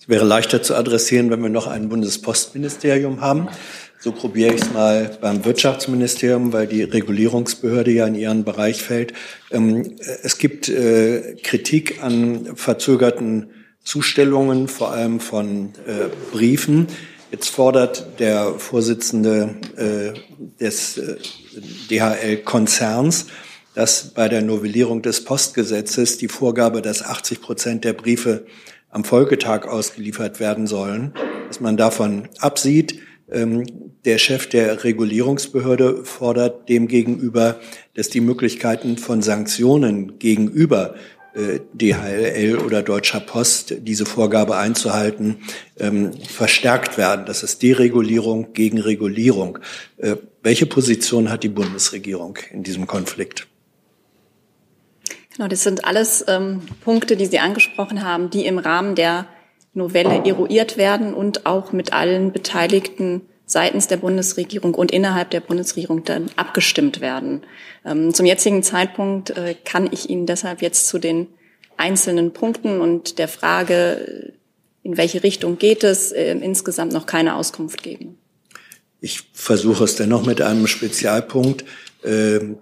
Es wäre leichter zu adressieren, wenn wir noch ein Bundespostministerium haben. So probiere ich es mal beim Wirtschaftsministerium, weil die Regulierungsbehörde ja in ihren Bereich fällt. Ähm, es gibt äh, Kritik an verzögerten Zustellungen, vor allem von äh, Briefen. Jetzt fordert der Vorsitzende äh, des DHL-Konzerns, dass bei der Novellierung des Postgesetzes die Vorgabe, dass 80 Prozent der Briefe am Folgetag ausgeliefert werden sollen, dass man davon absieht. Ähm, der Chef der Regulierungsbehörde fordert demgegenüber, dass die Möglichkeiten von Sanktionen gegenüber äh, DHL oder Deutscher Post, diese Vorgabe einzuhalten, ähm, verstärkt werden. Das ist Deregulierung gegen Regulierung. Äh, welche Position hat die Bundesregierung in diesem Konflikt? Genau, das sind alles ähm, Punkte, die Sie angesprochen haben, die im Rahmen der Novelle eruiert werden und auch mit allen Beteiligten seitens der Bundesregierung und innerhalb der Bundesregierung dann abgestimmt werden. Ähm, zum jetzigen Zeitpunkt äh, kann ich Ihnen deshalb jetzt zu den einzelnen Punkten und der Frage, in welche Richtung geht es, äh, insgesamt noch keine Auskunft geben. Ich versuche es dennoch mit einem Spezialpunkt. Ähm,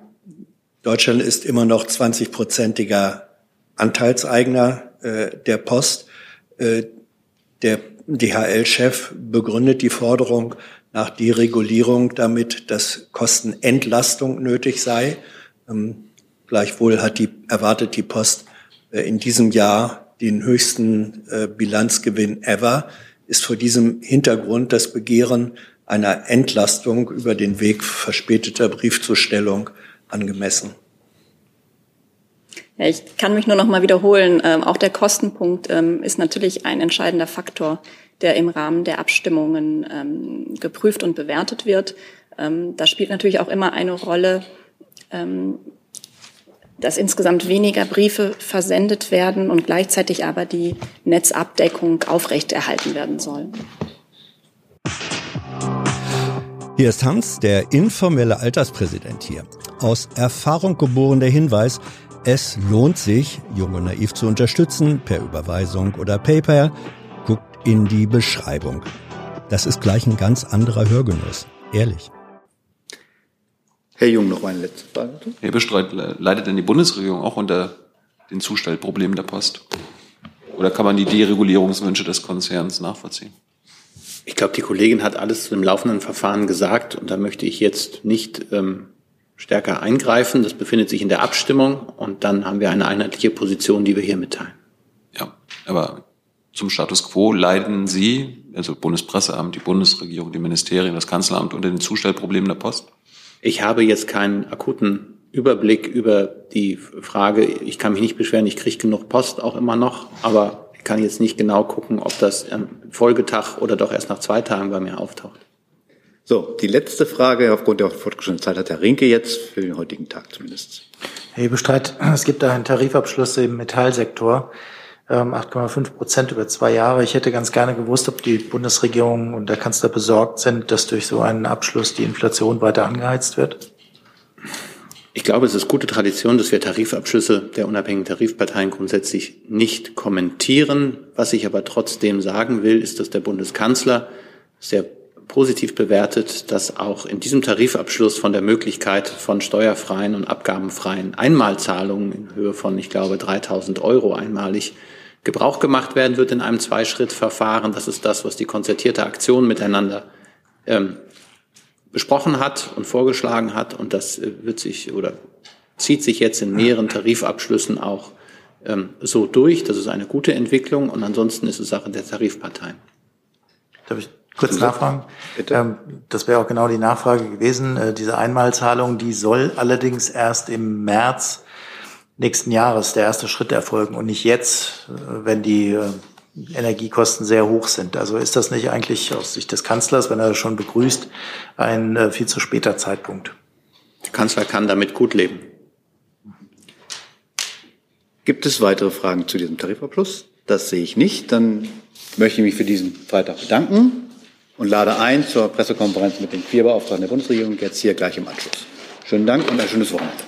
Deutschland ist immer noch 20-prozentiger Anteilseigner äh, der Post. Der DHL-Chef begründet die Forderung nach Deregulierung damit, dass Kostenentlastung nötig sei. Ähm, gleichwohl hat die, erwartet die Post äh, in diesem Jahr den höchsten äh, Bilanzgewinn ever, ist vor diesem Hintergrund das Begehren einer Entlastung über den Weg verspäteter Briefzustellung angemessen. Ich kann mich nur noch mal wiederholen. Ähm, auch der Kostenpunkt ähm, ist natürlich ein entscheidender Faktor, der im Rahmen der Abstimmungen ähm, geprüft und bewertet wird. Da spielt natürlich auch immer eine Rolle, dass insgesamt weniger Briefe versendet werden und gleichzeitig aber die Netzabdeckung aufrechterhalten werden soll. Hier ist Hans, der informelle Alterspräsident hier. Aus Erfahrung geboren der Hinweis, es lohnt sich, Jung und Naiv zu unterstützen, per Überweisung oder PayPal. Guckt in die Beschreibung. Das ist gleich ein ganz anderer Hörgenuss. Ehrlich. Herr Jung, noch eine letzte Frage. Herr Bestreit, leidet denn die Bundesregierung auch unter den Zustellproblemen der Post? Oder kann man die Deregulierungswünsche des Konzerns nachvollziehen? Ich glaube, die Kollegin hat alles zu dem laufenden Verfahren gesagt und da möchte ich jetzt nicht ähm, stärker eingreifen. Das befindet sich in der Abstimmung und dann haben wir eine einheitliche Position, die wir hier mitteilen. Ja, aber zum Status quo leiden Sie, also Bundespresseamt, die Bundesregierung, die Ministerien, das Kanzleramt unter den Zustellproblemen der Post? Ich habe jetzt keinen akuten Überblick über die Frage. Ich kann mich nicht beschweren, ich kriege genug Post auch immer noch, aber ich kann jetzt nicht genau gucken, ob das am Folgetag oder doch erst nach zwei Tagen bei mir auftaucht. So, die letzte Frage aufgrund der fortgeschrittenen Zeit hat Herr Rinke jetzt für den heutigen Tag zumindest. Herr Bestreit, es gibt da einen Tarifabschluss im Metallsektor. 8,5 ähm, Prozent über zwei Jahre. Ich hätte ganz gerne gewusst, ob die Bundesregierung und der Kanzler besorgt sind, dass durch so einen Abschluss die Inflation weiter angeheizt wird. Ich glaube, es ist gute Tradition, dass wir Tarifabschlüsse der unabhängigen Tarifparteien grundsätzlich nicht kommentieren. Was ich aber trotzdem sagen will, ist, dass der Bundeskanzler sehr positiv bewertet, dass auch in diesem Tarifabschluss von der Möglichkeit von steuerfreien und abgabenfreien Einmalzahlungen in Höhe von, ich glaube, 3000 Euro einmalig Gebrauch gemacht werden wird in einem Zweischrittverfahren. Das ist das, was die konzertierte Aktion miteinander ähm, besprochen hat und vorgeschlagen hat. Und das äh, wird sich oder zieht sich jetzt in mehreren Tarifabschlüssen auch ähm, so durch. Das ist eine gute Entwicklung. Und ansonsten ist es Sache der Tarifparteien. Darf ich kurz nachfragen? Bitte? Ähm, das wäre auch genau die Nachfrage gewesen. Äh, diese Einmalzahlung, die soll allerdings erst im März nächsten Jahres der erste Schritt erfolgen und nicht jetzt, äh, wenn die äh, Energiekosten sehr hoch sind. Also ist das nicht eigentlich aus Sicht des Kanzlers, wenn er das schon begrüßt, ein viel zu später Zeitpunkt? Der Kanzler kann damit gut leben. Gibt es weitere Fragen zu diesem Tarifabschluss? Das sehe ich nicht. Dann möchte ich mich für diesen Freitag bedanken und lade ein zur Pressekonferenz mit den vier Beauftragten der Bundesregierung jetzt hier gleich im Anschluss. Schönen Dank und ein schönes Wochenende.